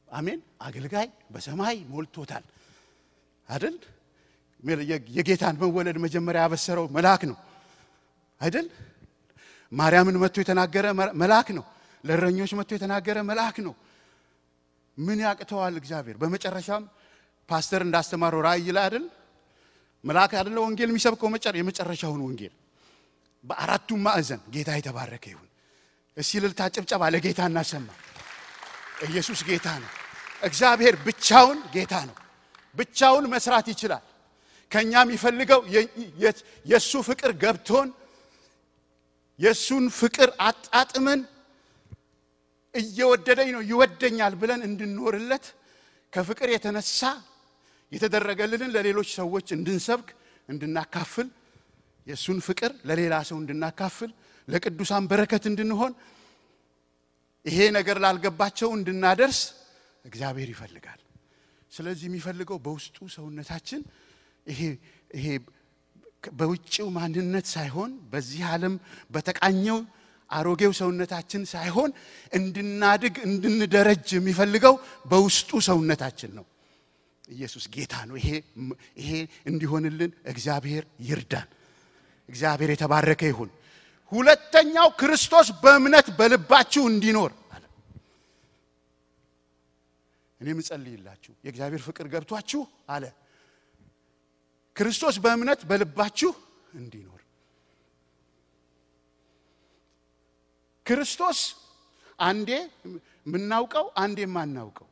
አሜን። አገልጋይ በሰማይ ሞልቶታል አይደል? የጌታን መወለድ መጀመሪያ ያበሰረው መልአክ ነው አይደል? ማርያምን መጥቶ የተናገረ መልአክ ነው። ለእረኞች መጥቶ የተናገረ መልአክ ነው። ምን ያቅተዋል እግዚአብሔር? በመጨረሻም ፓስተር እንዳስተማረው ራእይ ላይ አይደል መልአክ አይደለ ወንጌል የሚሰብከው የመጨረሻውን ወንጌል በአራቱም ማዕዘን ጌታ የተባረከ ይሁን። እስቲ እልልታ ጭብጨባ ለጌታ እናሰማ። ኢየሱስ ጌታ ነው። እግዚአብሔር ብቻውን ጌታ ነው። ብቻውን መስራት ይችላል። ከኛ የሚፈልገው የእሱ ፍቅር ገብቶን የእሱን ፍቅር አጣጥመን እየወደደኝ ነው ይወደኛል ብለን እንድንኖርለት ከፍቅር የተነሳ የተደረገልንን ለሌሎች ሰዎች እንድንሰብክ እንድናካፍል የእሱን ፍቅር ለሌላ ሰው እንድናካፍል ለቅዱሳን በረከት እንድንሆን ይሄ ነገር ላልገባቸው እንድናደርስ እግዚአብሔር ይፈልጋል። ስለዚህ የሚፈልገው በውስጡ ሰውነታችን ይሄ ይሄ በውጭው ማንነት ሳይሆን በዚህ ዓለም በተቃኘው አሮጌው ሰውነታችን ሳይሆን እንድናድግ እንድንደረጅ የሚፈልገው በውስጡ ሰውነታችን ነው። ኢየሱስ ጌታ ነው። ይሄ ይሄ እንዲሆንልን እግዚአብሔር ይርዳን። እግዚአብሔር የተባረከ ይሁን። ሁለተኛው ክርስቶስ በእምነት በልባችሁ እንዲኖር አለ። እኔ ምጸልይላችሁ የእግዚአብሔር ፍቅር ገብቷችሁ አለ ክርስቶስ በእምነት በልባችሁ እንዲኖር ክርስቶስ አንዴ የምናውቀው አንዴ የማናውቀው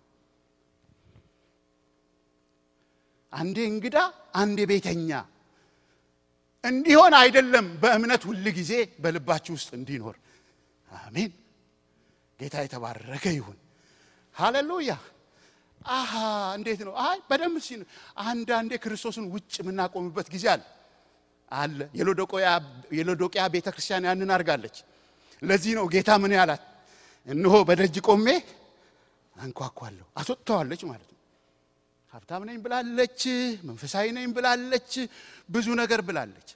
አንዴ እንግዳ አንዴ ቤተኛ እንዲሆን አይደለም። በእምነት ሁል ጊዜ በልባችሁ ውስጥ እንዲኖር አሜን። ጌታ የተባረከ ይሁን። ሃሌሉያ። አሃ እንዴት ነው? አይ በደንብ ሲ አንዳንዴ ክርስቶስን ውጭ የምናቆምበት ጊዜ አለ አለ። የሎዶቅያ ቤተ ክርስቲያን ያንን አድርጋለች። ለዚህ ነው ጌታ ምን ያላት? እነሆ በደጅ ቆሜ አንኳኳለሁ። አስወጥተዋለች ማለት ነው። ሀብታም ነኝ ብላለች፣ መንፈሳዊ ነኝ ብላለች፣ ብዙ ነገር ብላለች።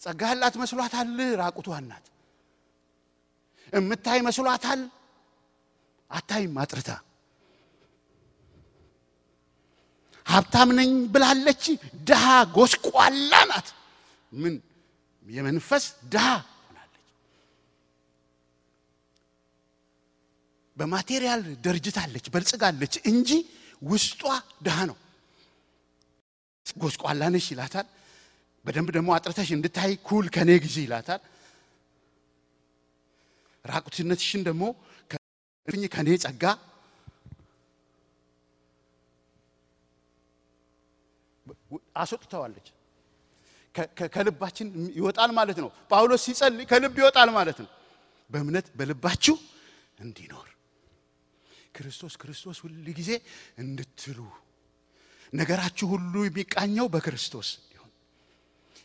ጸጋ ያላት መስሏታል፣ ራቁቷን ናት። እምታይ መስሏታል፣ አታይም አጥርታ። ሀብታም ነኝ ብላለች፣ ድሃ ጎስቋላ ናት። ምን የመንፈስ ድሃ ሆናለች። በማቴሪያል ደርጅታለች፣ በልጽጋለች እንጂ ውስጧ ድሃ ነው። ጎስቋላ ነሽ ይላታል። በደንብ ደግሞ አጥርተሽ እንድታይ ኩል ከኔ ጊዜ ይላታል። ራቁትነትሽን ደግሞ ከኔ ጸጋ አስወጥተዋለች። ከልባችን ይወጣል ማለት ነው። ጳውሎስ ሲጸልይ ከልብ ይወጣል ማለት ነው። በእምነት በልባችሁ እንዲኖር ክርስቶስ ክርስቶስ ሁል ጊዜ እንድትሉ ነገራችሁ ሁሉ የሚቃኘው በክርስቶስ እንዲሆን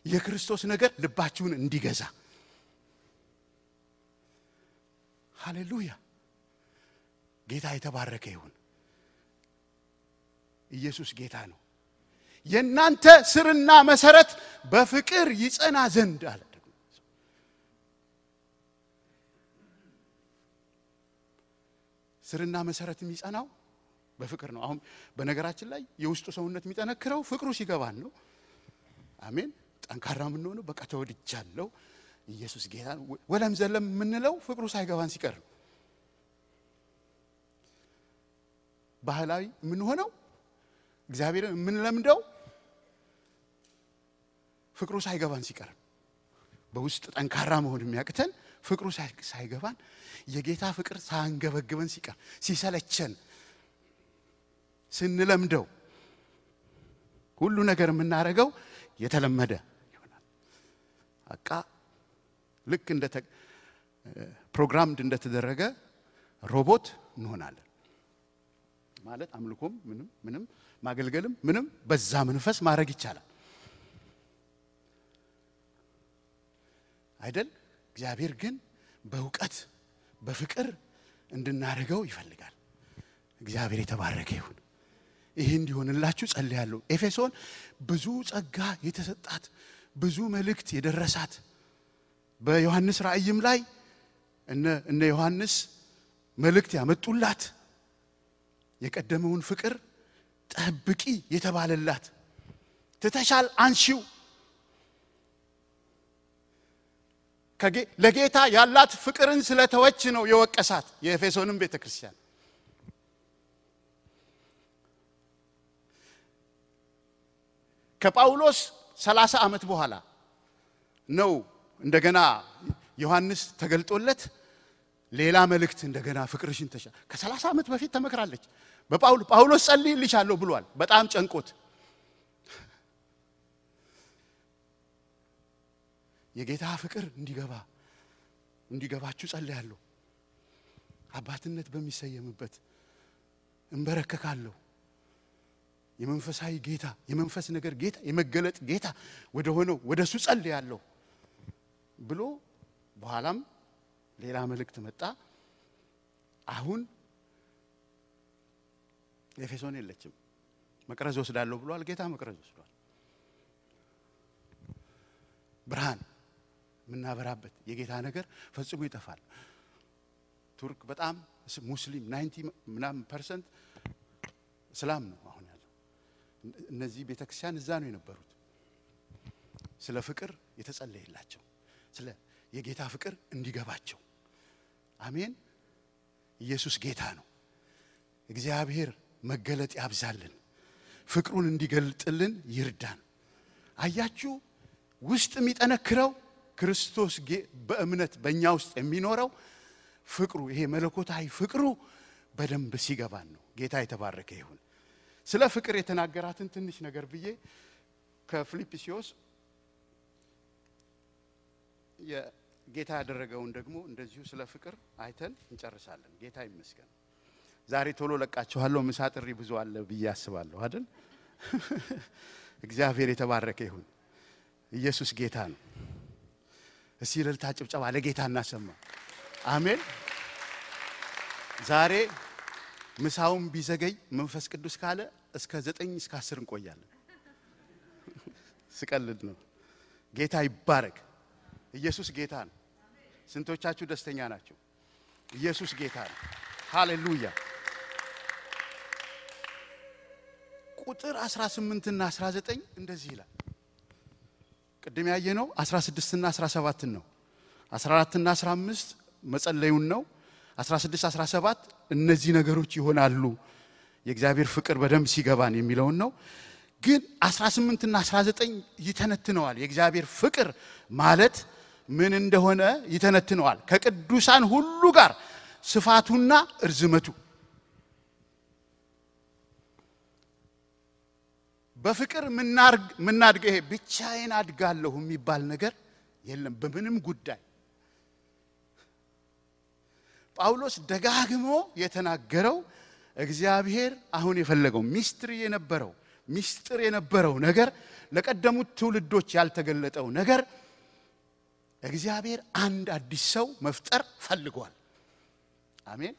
የክርስቶስ ነገር ልባችሁን እንዲገዛ ሃሌሉያ። ጌታ የተባረከ ይሁን። ኢየሱስ ጌታ ነው። የእናንተ ስርና መሰረት በፍቅር ይጸና ዘንድ አለ። ስርና መሰረት የሚጸናው በፍቅር ነው። አሁን በነገራችን ላይ የውስጡ ሰውነት የሚጠነክረው ፍቅሩ ሲገባን ነው። አሜን። ጠንካራ የምንሆነው በቃ ተወድጃለሁ፣ ኢየሱስ ጌታ ወለም ዘለም የምንለው ፍቅሩ ሳይገባን ሲቀር ነው። ባህላዊ የምንሆነው እግዚአብሔርን የምንለምደው ፍቅሩ ሳይገባን ሲቀር በውስጥ ጠንካራ መሆን የሚያቅተን ፍቅሩ ሳይገባን የጌታ ፍቅር ሳንገበግበን ሲቀር ሲሰለቸን ስንለምደው ሁሉ ነገር የምናደርገው የተለመደ ይሆናል። በቃ ልክ እንደ ፕሮግራምድ እንደተደረገ ሮቦት እንሆናለን። ማለት አምልኮም ምንም ምንም ማገልገልም ምንም በዛ መንፈስ ማድረግ ይቻላል አይደል? እግዚአብሔር ግን በእውቀት በፍቅር እንድናደርገው ይፈልጋል። እግዚአብሔር የተባረከ ይሁን። ይህ እንዲሆንላችሁ ጸልያለሁ። ኤፌሶን ብዙ ጸጋ የተሰጣት ብዙ መልእክት የደረሳት በዮሐንስ ራእይም ላይ እነ ዮሐንስ መልእክት ያመጡላት የቀደመውን ፍቅር ጠብቂ የተባለላት ትተሻል አንሺው። ለጌታ ያላት ፍቅርን ስለተወች ነው የወቀሳት የኤፌሶንም ቤተ ክርስቲያን ከጳውሎስ ሰላሳ ዓመት በኋላ ነው እንደገና ዮሐንስ ተገልጦለት ሌላ መልእክት እንደገና ፍቅርሽን ተሻ ከሰላሳ ዓመት በፊት ተመክራለች። በጳውሎ ጳውሎስ ጸልይልሻለሁ ብሏል። በጣም ጨንቆት። የጌታ ፍቅር እንዲገባ እንዲገባችሁ ጸልያለሁ። አባትነት በሚሰየምበት እንበረከካለሁ። የመንፈሳዊ ጌታ የመንፈስ ነገር ጌታ የመገለጥ ጌታ ወደ ሆነው ወደ እሱ ጸልያለሁ ብሎ በኋላም ሌላ መልእክት መጣ። አሁን ኤፌሶን የለችም። መቅረዝ ወስዳለሁ ብሏል። ጌታ መቅረዝ ወስዷል። ብርሃን የምናበራበት የጌታ ነገር ፈጽሞ ይጠፋል። ቱርክ በጣም ሙስሊም ninety ምናምን percent እስላም ነው አሁን ያለው። እነዚህ ቤተክርስቲያን እዛ ነው የነበሩት። ስለ ፍቅር የተጸለየላቸው ስለ የጌታ ፍቅር እንዲገባቸው አሜን። ኢየሱስ ጌታ ነው። እግዚአብሔር መገለጥ ያብዛልን ፍቅሩን እንዲገልጥልን ይርዳን። አያችሁ ውስጥ የሚጠነክረው ክርስቶስ በእምነት በእኛ ውስጥ የሚኖረው ፍቅሩ ይሄ መለኮታዊ ፍቅሩ በደንብ ሲገባን ነው። ጌታ የተባረከ ይሁን። ስለ ፍቅር የተናገራትን ትንሽ ነገር ብዬ ከፊልጵስዩስ ጌታ ያደረገውን ደግሞ እንደዚሁ ስለ ፍቅር አይተን እንጨርሳለን። ጌታ ይመስገን። ዛሬ ቶሎ ለቃችኋለሁ ምሳ ጥሪ ብዙ አለ ብዬ አስባለሁ አይደል? እግዚአብሔር የተባረከ ይሁን። ኢየሱስ ጌታ ነው። እስቲ እልልታ ጭብጨባ ለጌታ እናሰማ። አሜን። ዛሬ ምሳውን ቢዘገይ መንፈስ ቅዱስ ካለ እስከ ዘጠኝ እስከ አስር እንቆያለን። ስቀልድ ነው። ጌታ ይባረክ። ኢየሱስ ጌታ ነው ስንቶቻችሁ ደስተኛ ናቸው? ኢየሱስ ጌታ ነው። ሃሌሉያ። ቁጥር 18 እና 19 እንደዚህ ይላል። ቅድም ያየነው 16 እና 17 ነው። 14 እና 15 መጸለዩን ነው። 16 17 እነዚህ ነገሮች ይሆናሉ። የእግዚአብሔር ፍቅር በደንብ ሲገባን የሚለውን ነው። ግን 18 እና 19 ይተነትነዋል። የእግዚአብሔር ፍቅር ማለት ምን እንደሆነ ይተነትነዋል። ከቅዱሳን ሁሉ ጋር ስፋቱና እርዝመቱ በፍቅር ምናድገ ይሄ ብቻዬን አድጋለሁ የሚባል ነገር የለም በምንም ጉዳይ። ጳውሎስ ደጋግሞ የተናገረው እግዚአብሔር አሁን የፈለገው ሚስጥር የነበረው ሚስጥር የነበረው ነገር ለቀደሙት ትውልዶች ያልተገለጠው ነገር እግዚአብሔር አንድ አዲስ ሰው መፍጠር ፈልጓል። አሜን።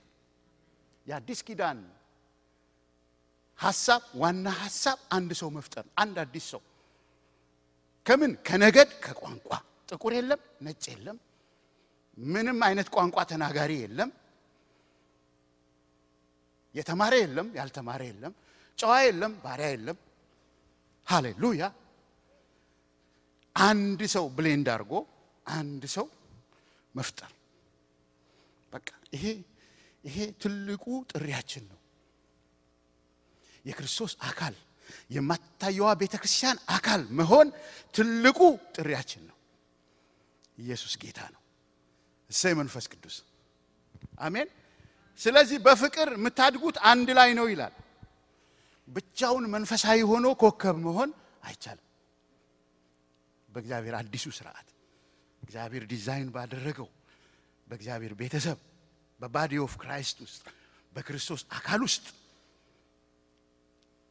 የአዲስ ኪዳን ሐሳብ ዋና ሐሳብ አንድ ሰው መፍጠር አንድ አዲስ ሰው። ከምን? ከነገድ ከቋንቋ። ጥቁር የለም ነጭ የለም ምንም አይነት ቋንቋ ተናጋሪ የለም። የተማረ የለም ያልተማረ የለም ጨዋ የለም ባሪያ የለም። ሃሌሉያ! አንድ ሰው ብሌንድ አድርጎ አንድ ሰው መፍጠር። በቃ ይሄ ይሄ ትልቁ ጥሪያችን ነው። የክርስቶስ አካል የማታየዋ ቤተ ክርስቲያን አካል መሆን ትልቁ ጥሪያችን ነው። ኢየሱስ ጌታ ነው። እሰይ መንፈስ ቅዱስ። አሜን። ስለዚህ በፍቅር የምታድጉት አንድ ላይ ነው ይላል። ብቻውን መንፈሳዊ ሆኖ ኮከብ መሆን አይቻልም። በእግዚአብሔር አዲሱ ስርዓት እግዚአብሔር ዲዛይን ባደረገው በእግዚአብሔር ቤተሰብ በ body of Christ ውስጥ በክርስቶስ አካል ውስጥ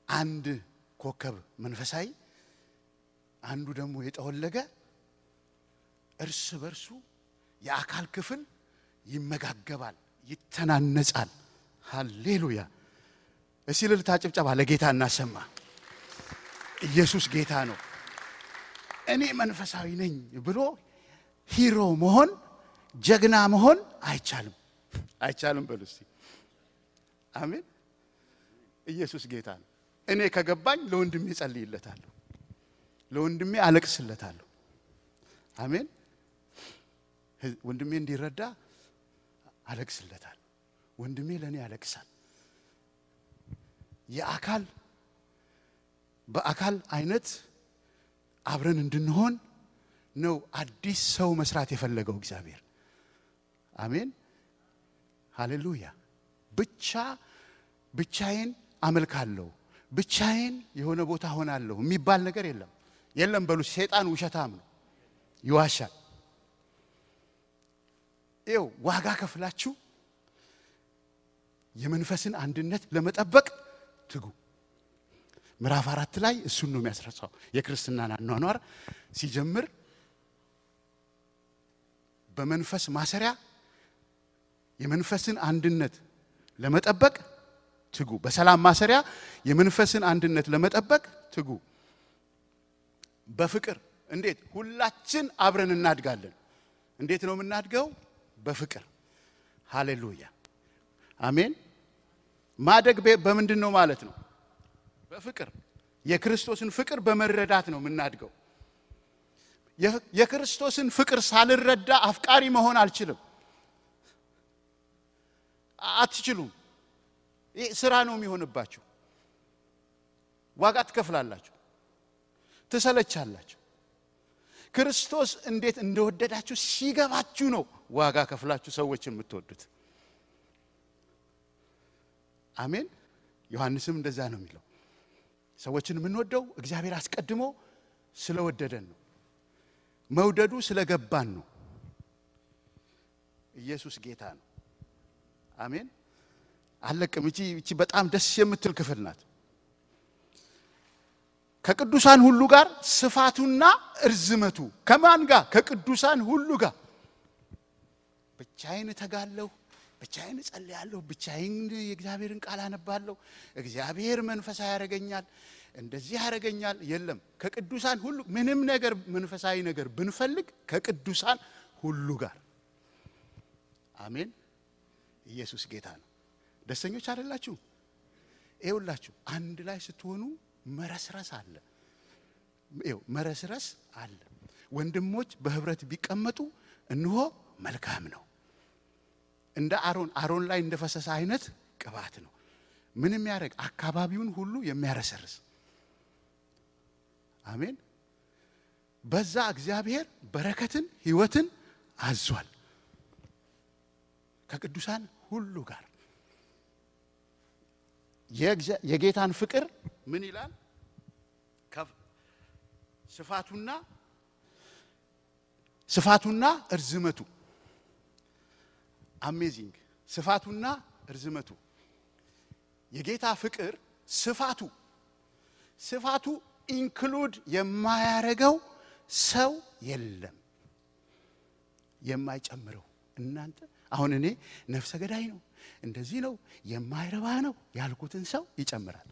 አንድ ኮከብ መንፈሳዊ አንዱ ደግሞ የጠወለገ እርስ በርሱ የአካል ክፍል ይመጋገባል ይተናነጻል ሃሌሉያ እስቲ እልልታ ጭብጨባ ለጌታ እናሰማ። ኢየሱስ ጌታ ነው። እኔ መንፈሳዊ ነኝ ብሎ ሂሮ መሆን ጀግና መሆን አይቻልም፣ አይቻልም በሉ እስቲ አሜን። ኢየሱስ ጌታ ነው። እኔ ከገባኝ ለወንድሜ ጸልይለታለሁ፣ ለወንድሜ አለቅስለታለሁ። አሜን። ወንድሜ እንዲረዳ አለቅስለታለሁ። ወንድሜ ለእኔ ያለቅሳል። የአካል በአካል አይነት አብረን እንድንሆን ነው አዲስ ሰው መስራት የፈለገው እግዚአብሔር። አሜን ሃሌሉያ። ብቻ ብቻዬን አመልካለሁ፣ ብቻዬን የሆነ ቦታ ሆናለሁ የሚባል ነገር የለም የለም በሉ። ሰይጣን ውሸታም ነው፣ ይዋሻል። ይው ዋጋ ከፍላችሁ የመንፈስን አንድነት ለመጠበቅ ትጉ። ምዕራፍ አራት ላይ እሱን ነው የሚያስረሳው። የክርስትናን አኗኗር ሲጀምር በመንፈስ ማሰሪያ የመንፈስን አንድነት ለመጠበቅ ትጉ። በሰላም ማሰሪያ የመንፈስን አንድነት ለመጠበቅ ትጉ። በፍቅር እንዴት ሁላችን አብረን እናድጋለን። እንዴት ነው የምናድገው? በፍቅር ሃሌሉያ፣ አሜን። ማደግ በምንድን ነው ማለት ነው? በፍቅር የክርስቶስን ፍቅር በመረዳት ነው የምናድገው። የክርስቶስን ፍቅር ሳልረዳ አፍቃሪ መሆን አልችልም። አትችሉም። ይህ ስራ ነው የሚሆንባችሁ። ዋጋ ትከፍላላችሁ፣ ትሰለቻላችሁ። ክርስቶስ እንዴት እንደወደዳችሁ ሲገባችሁ ነው ዋጋ ከፍላችሁ ሰዎችን የምትወዱት። አሜን። ዮሐንስም እንደዛ ነው የሚለው። ሰዎችን የምንወደው እግዚአብሔር አስቀድሞ ስለወደደን ነው። መውደዱ ስለገባን ነው። ኢየሱስ ጌታ ነው። አሜን። አለቅም። እቺ በጣም ደስ የምትል ክፍል ናት። ከቅዱሳን ሁሉ ጋር ስፋቱና እርዝመቱ ከማን ጋር? ከቅዱሳን ሁሉ ጋር። ብቻዬን እተጋለሁ፣ ብቻዬን እጸልያለሁ፣ ብቻዬን የእግዚአብሔርን ቃል አነባለሁ፣ እግዚአብሔር መንፈሳዊ ያደርገኛል፣ እንደዚህ ያደርገኛል። የለም ከቅዱሳን ሁሉ ምንም ነገር መንፈሳዊ ነገር ብንፈልግ ከቅዱሳን ሁሉ ጋር። አሜን። ኢየሱስ ጌታ ነው። ደስተኞች አይደላችሁ? ይኸውላችሁ አንድ ላይ ስትሆኑ መረስረስ አለ። ይኸው መረስረስ አለ። ወንድሞች በህብረት ቢቀመጡ እንሆ መልካም ነው። እንደ አሮን አሮን ላይ እንደፈሰሰ አይነት ቅባት ነው። ምን የሚያደርግ አካባቢውን ሁሉ የሚያረሰርስ አሜን። በዛ እግዚአብሔር በረከትን ህይወትን አዟል ከቅዱሳን ሁሉ ጋር የጌታን ፍቅር ምን ይላል? ስፋቱና ስፋቱና እርዝመቱ አሜዚንግ ስፋቱና እርዝመቱ የጌታ ፍቅር ስፋቱ ስፋቱ ኢንክሉድ የማያረገው ሰው የለም የማይጨምረው እናንተ አሁን እኔ ነፍሰ ገዳይ ነው እንደዚህ ነው የማይረባ ነው ያልኩትን ሰው ይጨምራል።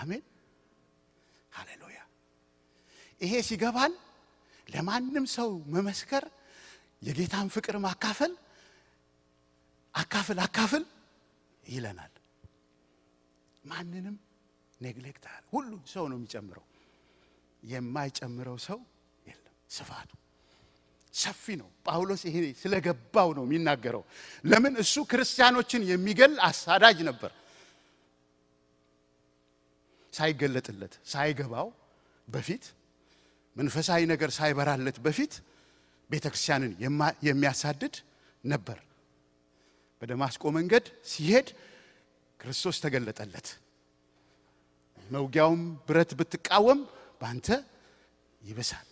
አሜን ሃሌሉያ። ይሄ ሲገባን ለማንም ሰው መመስከር፣ የጌታን ፍቅር ማካፈል፣ አካፍል አካፍል ይለናል። ማንንም ኔግሌክት ሁሉ ሰው ነው የሚጨምረው። የማይጨምረው ሰው የለም። ስፋቱ ሰፊ ነው። ጳውሎስ ይሄ ስለገባው ነው የሚናገረው። ለምን እሱ ክርስቲያኖችን የሚገል አሳዳጅ ነበር። ሳይገለጥለት ሳይገባው በፊት መንፈሳዊ ነገር ሳይበራለት በፊት ቤተ ክርስቲያንን የሚያሳድድ ነበር። በደማስቆ መንገድ ሲሄድ ክርስቶስ ተገለጠለት። መውጊያውም ብረት ብትቃወም በአንተ ይብሳል።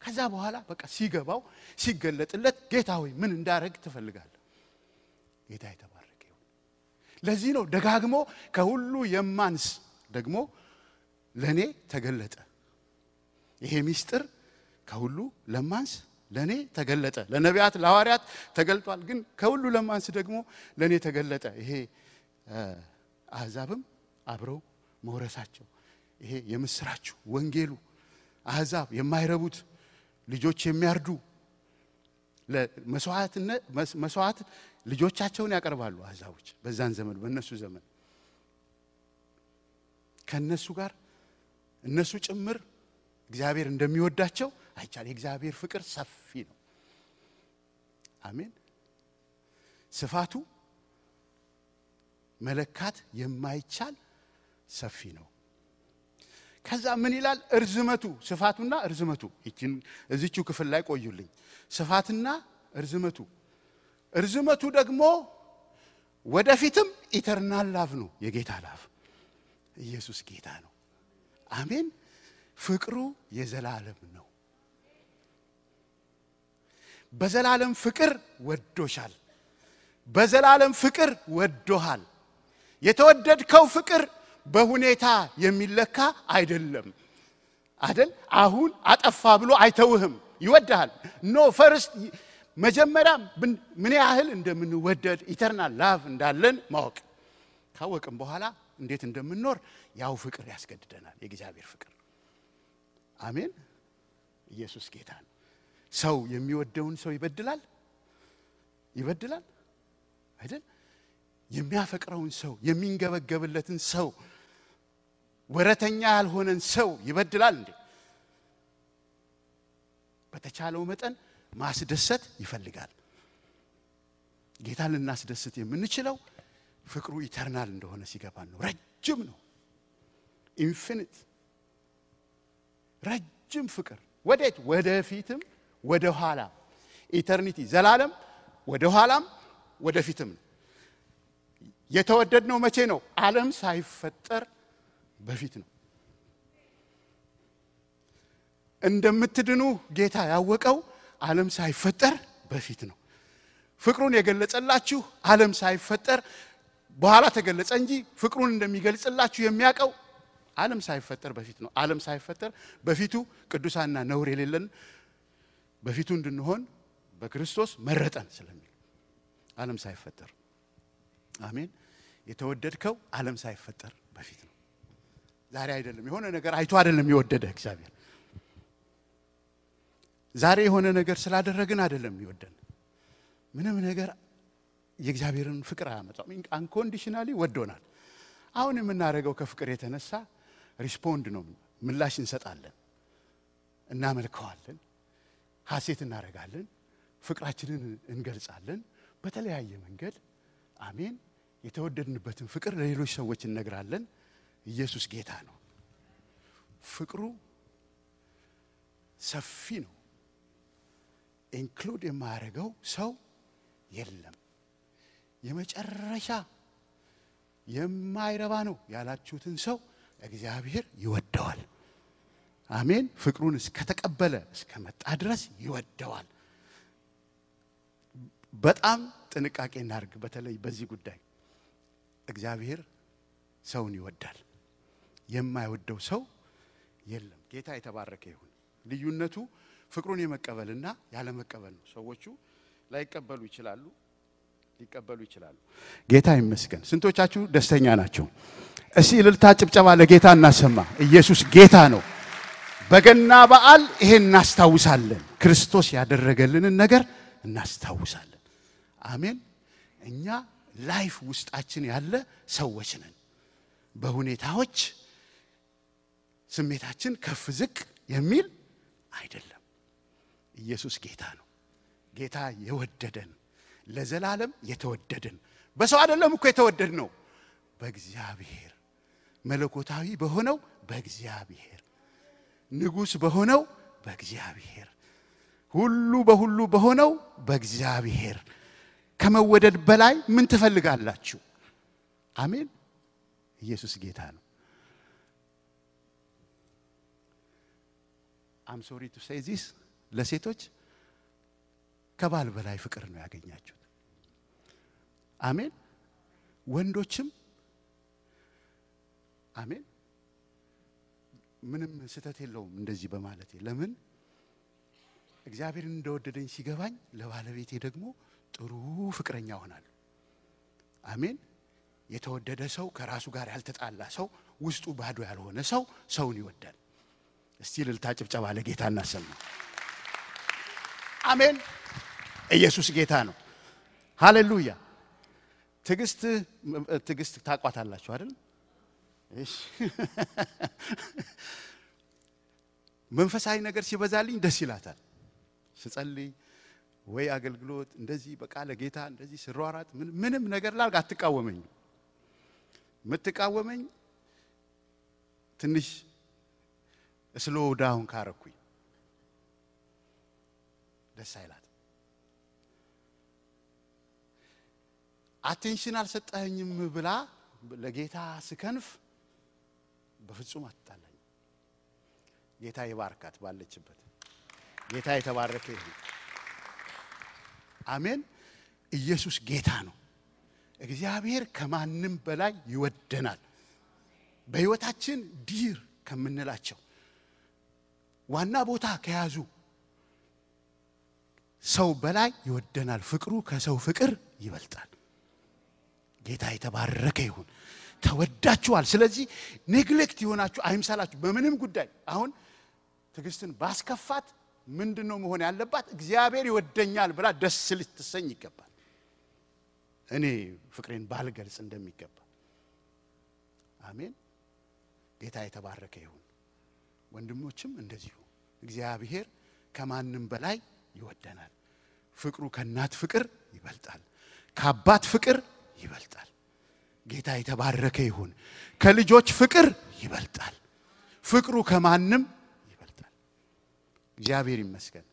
ከዛ በኋላ በቃ ሲገባው ሲገለጥለት ጌታ ሆይ ምን እንዳረግ ትፈልጋለህ? ጌታ የተባረከ ይሁን። ለዚህ ነው ደጋግሞ ከሁሉ የማንስ ደግሞ ለእኔ ተገለጠ። ይሄ ሚስጥር ከሁሉ ለማንስ ለእኔ ተገለጠ። ለነቢያት ለሐዋርያት ተገልጧል፣ ግን ከሁሉ ለማንስ ደግሞ ለእኔ ተገለጠ። ይሄ አሕዛብም አብረው መውረሳቸው ይሄ የምስራችሁ ወንጌሉ አሕዛብ የማይረቡት ልጆች የሚያርዱ መስዋዕት ልጆቻቸውን ያቀርባሉ አሕዛቦች በዛን ዘመን በእነሱ ዘመን ከእነሱ ጋር እነሱ ጭምር እግዚአብሔር እንደሚወዳቸው አይቻል። የእግዚአብሔር ፍቅር ሰፊ ነው። አሜን። ስፋቱ መለካት የማይቻል ሰፊ ነው። ከዛ ምን ይላል? እርዝመቱ ስፋቱና እርዝመቱ ይችን እዚቹ ክፍል ላይ ቆዩልኝ። ስፋትና እርዝመቱ እርዝመቱ ደግሞ ወደፊትም eternal love ነው። የጌታ love ኢየሱስ ጌታ ነው። አሜን። ፍቅሩ የዘላለም ነው። በዘላለም ፍቅር ወዶሻል። በዘላለም ፍቅር ወዶሃል። የተወደድከው ፍቅር በሁኔታ የሚለካ አይደለም። አደል አሁን አጠፋ ብሎ አይተውህም፣ ይወድሃል። No first መጀመሪያ ምን ያህል እንደምንወደድ eternal love እንዳለን ማወቅ ካወቅም በኋላ እንዴት እንደምንኖር ያው ፍቅር ያስገድደናል። የእግዚአብሔር ፍቅር አሜን። ኢየሱስ ጌታ ነው። ሰው የሚወደውን ሰው ይበድላል ይበድላል አይደል? የሚያፈቅረውን ሰው የሚንገበገብለትን ሰው ወረተኛ ያልሆነን ሰው ይበድላል እንዴ? በተቻለው መጠን ማስደሰት ይፈልጋል። ጌታን ልናስደስት የምንችለው ፍቅሩ eternal እንደሆነ ሲገባን ነው። ረጅም ነው። infinite ረጅም ፍቅር ወዴት? ወደፊትም ወደ ኋላ eternity ዘላለም ወደ ኋላም ወደፊትም ነው። የተወደድነው መቼ ነው? ዓለም ሳይፈጠር በፊት ነው። እንደምትድኑ ጌታ ያወቀው ዓለም ሳይፈጠር በፊት ነው። ፍቅሩን የገለጸላችሁ ዓለም ሳይፈጠር በኋላ ተገለጸ እንጂ ፍቅሩን እንደሚገልጽላችሁ የሚያውቀው ዓለም ሳይፈጠር በፊት ነው። ዓለም ሳይፈጠር በፊቱ ቅዱሳንና ነውር የሌለን በፊቱ እንድንሆን በክርስቶስ መረጠን ስለሚል ዓለም ሳይፈጠር አሜን። የተወደድከው ዓለም ሳይፈጠር በፊት ነው። ዛሬ አይደለም። የሆነ ነገር አይቶ አይደለም የወደደ እግዚአብሔር። ዛሬ የሆነ ነገር ስላደረግን አይደለም የሚወደን። ምንም ነገር የእግዚአብሔርን ፍቅር አያመጣም። አንኮንዲሽናሊ ወዶናል። አሁን የምናደርገው ከፍቅር የተነሳ respond ነው፣ ምላሽ እንሰጣለን፣ እናመልከዋለን፣ ሐሴት እናደርጋለን፣ ፍቅራችንን እንገልጻለን በተለያየ መንገድ አሜን። የተወደድንበትን ፍቅር ለሌሎች ሰዎች እነግራለን። ኢየሱስ ጌታ ነው። ፍቅሩ ሰፊ ነው። include የማያደርገው ሰው የለም። የመጨረሻ የማይረባ ነው ያላችሁትን ሰው እግዚአብሔር ይወደዋል። አሜን። ፍቅሩን እስከተቀበለ እስከመጣ ድረስ ይወደዋል። በጣም ጥንቃቄ እናድርግ። በተለይ በዚህ ጉዳይ እግዚአብሔር ሰውን ይወዳል። የማይወደው ሰው የለም። ጌታ የተባረከ ይሁን። ልዩነቱ ፍቅሩን የመቀበልና ያለመቀበል ነው። ሰዎቹ ላይቀበሉ ይችላሉ፣ ሊቀበሉ ይችላሉ። ጌታ ይመስገን። ስንቶቻችሁ ደስተኛ ናቸው? እስቲ እልልታ፣ ጭብጨባ ለጌታ እናሰማ። ኢየሱስ ጌታ ነው። በገና በዓል ይሄን እናስታውሳለን። ክርስቶስ ያደረገልንን ነገር እናስታውሳለን። አሜን። እኛ ላይፍ ውስጣችን ያለ ሰዎች ነን። በሁኔታዎች ስሜታችን ከፍ ዝቅ የሚል አይደለም። ኢየሱስ ጌታ ነው። ጌታ የወደደን ለዘላለም የተወደደን በሰው አይደለም እኮ የተወደድ ነው፣ በእግዚአብሔር መለኮታዊ በሆነው በእግዚአብሔር ንጉሥ በሆነው በእግዚአብሔር ሁሉ በሁሉ በሆነው በእግዚአብሔር ከመወደድ በላይ ምን ትፈልጋላችሁ? አሜን። ኢየሱስ ጌታ ነው። I'm sorry to say this ለሴቶች ከባል በላይ ፍቅር ነው ያገኛችሁት። አሜን። ወንዶችም አሜን። ምንም ስህተት የለውም እንደዚህ በማለቴ ለምን እግዚአብሔርን እንደወደደኝ ሲገባኝ ለባለቤቴ ደግሞ ጥሩ ፍቅረኛ ሆናለሁ። አሜን። የተወደደ ሰው ከራሱ ጋር ያልተጣላ ሰው ውስጡ ባዶ ያልሆነ ሰው ሰውን ይወዳል። እስቲ እልልታ ጭብጨባ ለጌታ እናሰማ። አሜን። ኢየሱስ ጌታ ነው። ሃሌሉያ። ትዕግስት ትዕግስት ታቋታላችሁ አይደል? መንፈሳዊ ነገር ሲበዛልኝ ደስ ይላታል። ስጸልይ ወይ አገልግሎት እንደዚህ በቃ ለጌታ እንደዚህ ስሯራጥ ምንም ነገር ላርግ አትቃወመኝም። የምትቃወመኝ ትንሽ slow down ካረኩኝ ደስ አይላት። attention አልሰጠኸኝም ብላ ለጌታ ስከንፍ በፍጹም አትጣላኝ። ጌታ ይባርካት ባለችበት። ጌታ የተባረከ ይሁን። አሜን። ኢየሱስ ጌታ ነው። እግዚአብሔር ከማንም በላይ ይወደናል። በሕይወታችን ዲር ከምንላቸው ዋና ቦታ ከያዙ ሰው በላይ ይወደናል። ፍቅሩ ከሰው ፍቅር ይበልጣል። ጌታ የተባረከ ይሁን። ተወዳችኋል። ስለዚህ ኔግሌክት የሆናችሁ አይምሰላችሁ። በምንም ጉዳይ አሁን ትዕግስትን ባስከፋት ምንድን ነው መሆን ያለባት? እግዚአብሔር ይወደኛል ብላ ደስ ልትሰኝ ይገባል። እኔ ፍቅሬን ባልገልጽ እንደሚገባ አሜን። ጌታ የተባረከ ይሁን። ወንድሞችም እንደዚሁ እግዚአብሔር ከማንም በላይ ይወደናል። ፍቅሩ ከእናት ፍቅር ይበልጣል፣ ከአባት ፍቅር ይበልጣል። ጌታ የተባረከ ይሁን። ከልጆች ፍቅር ይበልጣል። ፍቅሩ ከማንም ይበልጣል። እግዚአብሔር ይመስገን።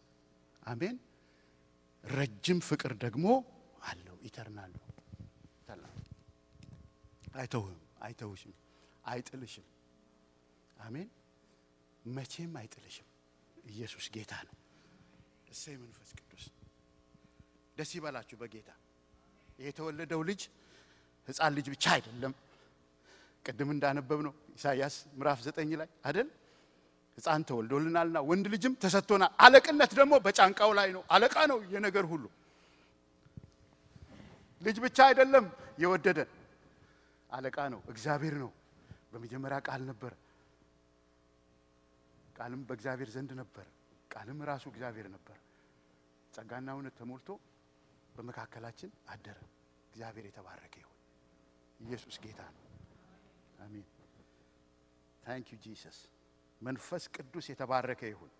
አሜን። ረጅም ፍቅር ደግሞ አለው። ኢተርናል አይተውህም፣ አይተውሽም፣ አይጥልሽም። አሜን። መቼም አይጥልሽም። ኢየሱስ ጌታ ነው። እሰይ መንፈስ ቅዱስ ደስ ይበላችሁ በጌታ የተወለደው ልጅ ሕፃን ልጅ ብቻ አይደለም። ቅድም እንዳነበብ ነው ኢሳይያስ ምዕራፍ ዘጠኝ ላይ አይደል ሕፃን ተወልዶልናልና ወንድ ልጅም ተሰጥቶናል፣ አለቅነት ደግሞ በጫንቃው ላይ ነው። አለቃ ነው የነገር ሁሉ። ልጅ ብቻ አይደለም የወደደን አለቃ ነው፣ እግዚአብሔር ነው። በመጀመሪያ ቃል ነበረ፣ ቃልም በእግዚአብሔር ዘንድ ነበረ፣ ቃልም ራሱ እግዚአብሔር ነበር። ጸጋና እውነት ተሞልቶ በመካከላችን አደረ። እግዚአብሔር የተባረከ ይሁን። ኢየሱስ ጌታ ነው። አሜን። thank you Jesus። መንፈስ ቅዱስ የተባረከ ይሁን።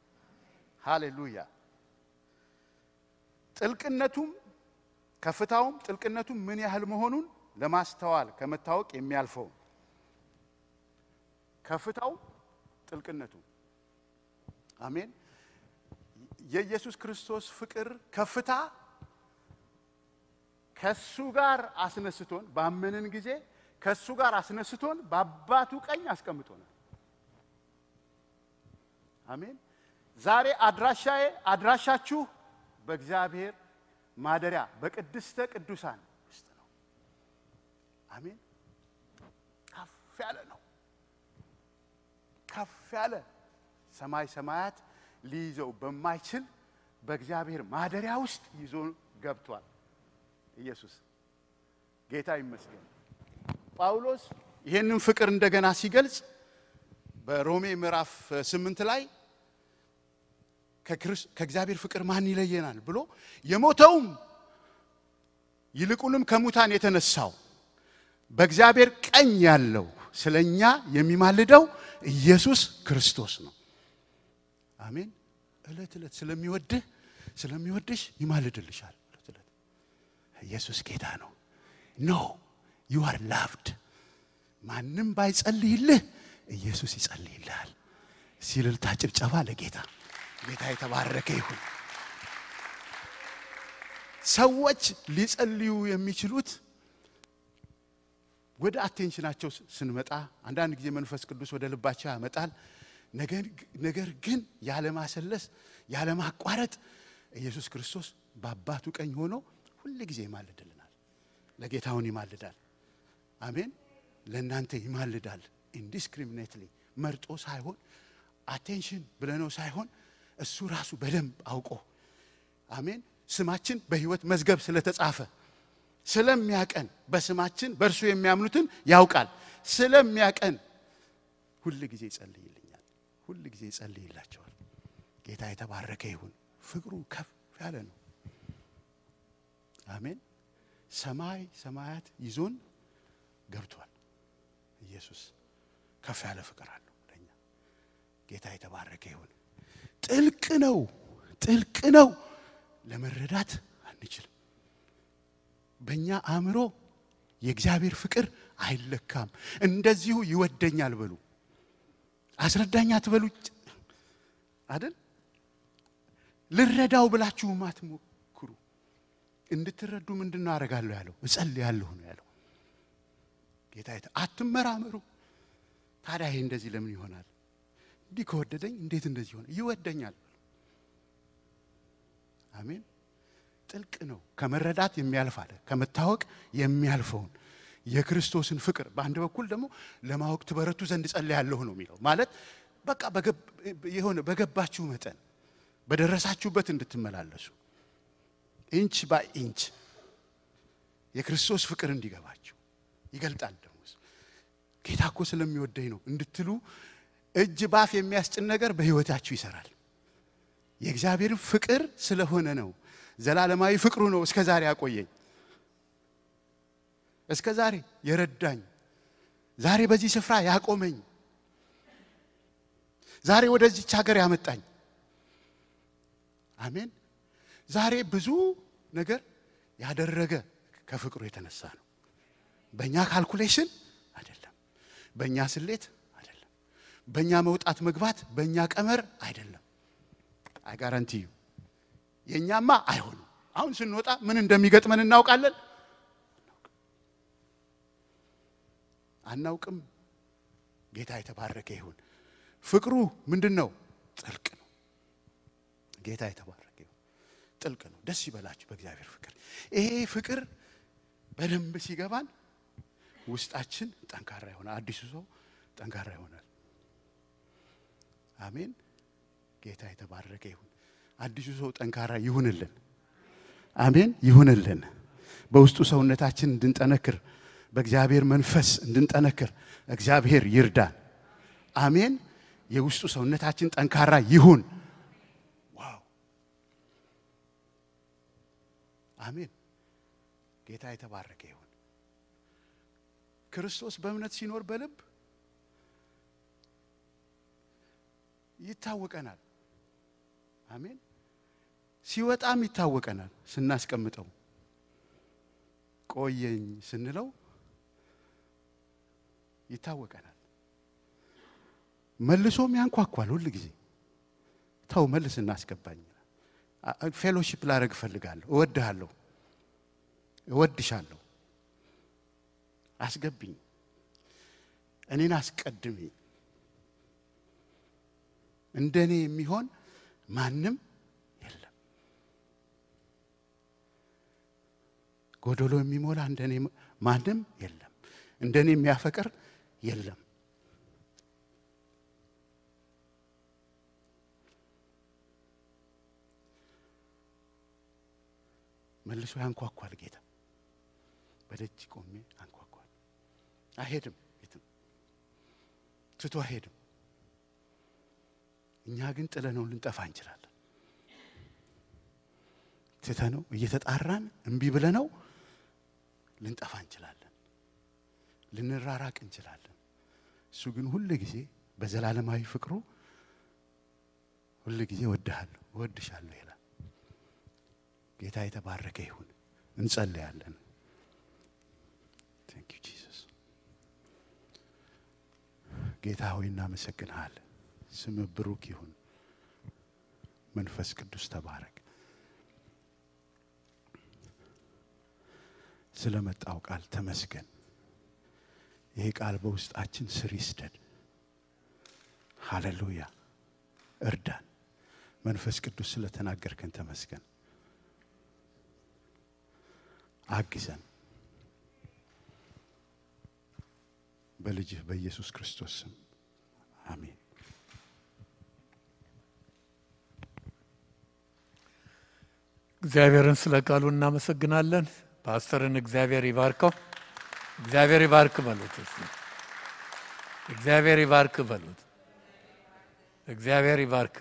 ሃሌሉያ። ጥልቅነቱም ከፍታውም ጥልቅነቱም ምን ያህል መሆኑን ለማስተዋል ከመታወቅ የሚያልፈው ከፍታው ጥልቅነቱ አሜን። የኢየሱስ ክርስቶስ ፍቅር ከፍታ ከሱ ጋር አስነስቶን ባመንን ጊዜ ከሱ ጋር አስነስቶን በአባቱ ቀኝ አስቀምጦናል። አሜን። ዛሬ አድራሻዬ አድራሻችሁ በእግዚአብሔር ማደሪያ በቅድስተ ቅዱሳን ውስጥ ነው። አሜን። ከፍ ያለ ነው። ከፍ ያለ ሰማይ ሰማያት ሊይዘው በማይችል በእግዚአብሔር ማደሪያ ውስጥ ይዞ ገብቷል። ኢየሱስ ጌታ ይመስገን። ጳውሎስ ይህንን ፍቅር እንደገና ሲገልጽ በሮሜ ምዕራፍ ስምንት ላይ ከእግዚአብሔር ፍቅር ማን ይለየናል ብሎ የሞተውም ይልቁንም ከሙታን የተነሳው በእግዚአብሔር ቀኝ ያለው ስለ እኛ የሚማልደው ኢየሱስ ክርስቶስ ነው። አሜን። እለት እለት ስለሚወድህ ስለሚወድሽ ይማልድልሻል። እለት እለት ኢየሱስ ጌታ ነው። no you are loved። ማንም ባይጸልይልህ ኢየሱስ ይጸልይልሃል። ሲልልታ ጭብጨባ ለጌታ ጌታ የተባረከ ይሁን። ሰዎች ሊጸልዩ የሚችሉት ወደ አቴንሽናቸው ስንመጣ አንዳንድ ጊዜ መንፈስ ቅዱስ ወደ ልባቸው ያመጣል። ነገር ግን ያለማሰለስ ያለማቋረጥ ኢየሱስ ክርስቶስ በአባቱ ቀኝ ሆኖ ሁል ጊዜ ይማልድልናል። ለጌታውን ይማልዳል። አሜን። ለእናንተ ይማልዳል። indiscriminately መርጦ ሳይሆን attention ብለነው ሳይሆን እሱ ራሱ በደንብ አውቆ አሜን። ስማችን በሕይወት መዝገብ ስለተጻፈ ስለሚያቀን በስማችን በእርሱ የሚያምኑትን ያውቃል። ስለሚያቀን ሁል ጊዜ ይጸልይልኛል። ሁል ጊዜ ይጸልይላቸዋል። ጌታ የተባረከ ይሁን። ፍቅሩ ከፍ ያለ ነው። አሜን። ሰማይ ሰማያት ይዞን ገብቷል። ኢየሱስ ከፍ ያለ ፍቅር አለው ለኛ። ጌታ የተባረከ ይሁን። ጥልቅ ነው፣ ጥልቅ ነው። ለመረዳት አንችልም። በእኛ አእምሮ የእግዚአብሔር ፍቅር አይለካም። እንደዚሁ ይወደኛል በሉ። አስረዳኝ አትበሉ አይደል? ልረዳው ብላችሁ አትሞክሩ። እንድትረዱ ምንድን ነው አደርጋለሁ ያለው? እጸልያለሁ ነው ያለው። ጌታ አትመራመሩ። ታዲያ ይሄ እንደዚህ ለምን ይሆናል? እንዲህ ከወደደኝ እንዴት እንደዚህ ሆነ? ይወደኛል። አሜን። ጥልቅ ነው። ከመረዳት የሚያልፍ አለ ከመታወቅ የሚያልፈውን የክርስቶስን ፍቅር በአንድ በኩል ደግሞ ለማወቅ ትበረቱ ዘንድ ጸልያለሁ ነው የሚለው። ማለት በቃ የሆነ በገባችሁ መጠን በደረሳችሁበት እንድትመላለሱ inch by inch የክርስቶስ ፍቅር እንዲገባችሁ ይገልጣል። ደግሞ ጌታ እኮ ስለሚወደኝ ነው እንድትሉ እጅ በአፍ የሚያስጭን ነገር በሕይወታችሁ ይሰራል። የእግዚአብሔር ፍቅር ስለሆነ ነው። ዘላለማዊ ፍቅሩ ነው እስከ ዛሬ ያቆየኝ፣ እስከ ዛሬ የረዳኝ፣ ዛሬ በዚህ ስፍራ ያቆመኝ፣ ዛሬ ወደዚች ሀገር ያመጣኝ። አሜን። ዛሬ ብዙ ነገር ያደረገ ከፍቅሩ የተነሳ ነው። በእኛ calculation አይደለም፣ በእኛ ስሌት አይደለም፣ በእኛ መውጣት መግባት፣ በእኛ ቀመር አይደለም። አይ ጋራንቲ የእኛማ አይሆንም። አሁን ስንወጣ ምን እንደሚገጥመን እናውቃለን? አናውቅም። ጌታ የተባረከ ይሁን። ፍቅሩ ምንድን ነው? ጥልቅ ነው። ጌታ የተባረከ ይሁን። ጥልቅ ነው። ደስ ይበላችሁ በእግዚአብሔር ፍቅር። ይሄ ፍቅር በደንብ ሲገባን ውስጣችን ጠንካራ ይሆናል። አዲሱ ሰው ጠንካራ ይሆናል። አሜን። ጌታ የተባረከ ይሁን። አዲሱ ሰው ጠንካራ ይሁንልን። አሜን ይሁንልን። በውስጡ ሰውነታችን እንድንጠነክር በእግዚአብሔር መንፈስ እንድንጠነክር እግዚአብሔር ይርዳን። አሜን። የውስጡ ሰውነታችን ጠንካራ ይሁን። ዋው አሜን። ጌታ የተባረከ ይሁን። ክርስቶስ በእምነት ሲኖር በልብ ይታወቀናል። አሜን። ሲወጣም ይታወቀናል። ስናስቀምጠው ቆየኝ ስንለው ይታወቀናል። መልሶም ያንኳኳል ሁል ጊዜ ተው መልስ እናስገባኝ። ፌሎሺፕ ላደርግ እፈልጋለሁ፣ እወድሃለሁ፣ እወድሻለሁ፣ አስገብኝ፣ እኔን አስቀድሜ እንደ እኔ የሚሆን ማንም የለም። ጎደሎ የሚሞላ እንደ እኔ ማንም የለም። እንደ እኔ የሚያፈቅር የለም። መልሶ ያንኳኳል ጌታ። በደጅ ቆሜ አንኳኳል። አይሄድም፣ የትም ትቶ አይሄድም። እኛ ግን ጥለነው ልንጠፋ እንችላለን። ትተነው እየተጣራን እምቢ ብለነው ልንጠፋ እንችላለን። ልንራራቅ እንችላለን። እሱ ግን ሁል ጊዜ በዘላለማዊ ፍቅሩ ሁል ጊዜ እወድሃለሁ፣ እወድሻለሁ ይላል። ጌታ የተባረከ ይሁን። እንጸልያለን። thank you ጌታ ሆይ እናመሰግንሃለን። ስምህ ብሩክ ይሁን። መንፈስ ቅዱስ ተባረክ። ስለመጣው ቃል ተመስገን። ይሄ ቃል በውስጣችን ስር ይስደድ። ሃሌሉያ። እርዳን። መንፈስ ቅዱስ ስለተናገርከን ተመስገን። አግዘን። በልጅህ በኢየሱስ ክርስቶስ ስም አሜን። እግዚአብሔርን ስለ ቃሉ እናመሰግናለን። ፓስተርን እግዚአብሔር ይባርከው። እግዚአብሔር ይባርክ በሉት። እግዚአብሔር ይባርክ በሉት። እግዚአብሔር ይባርክ።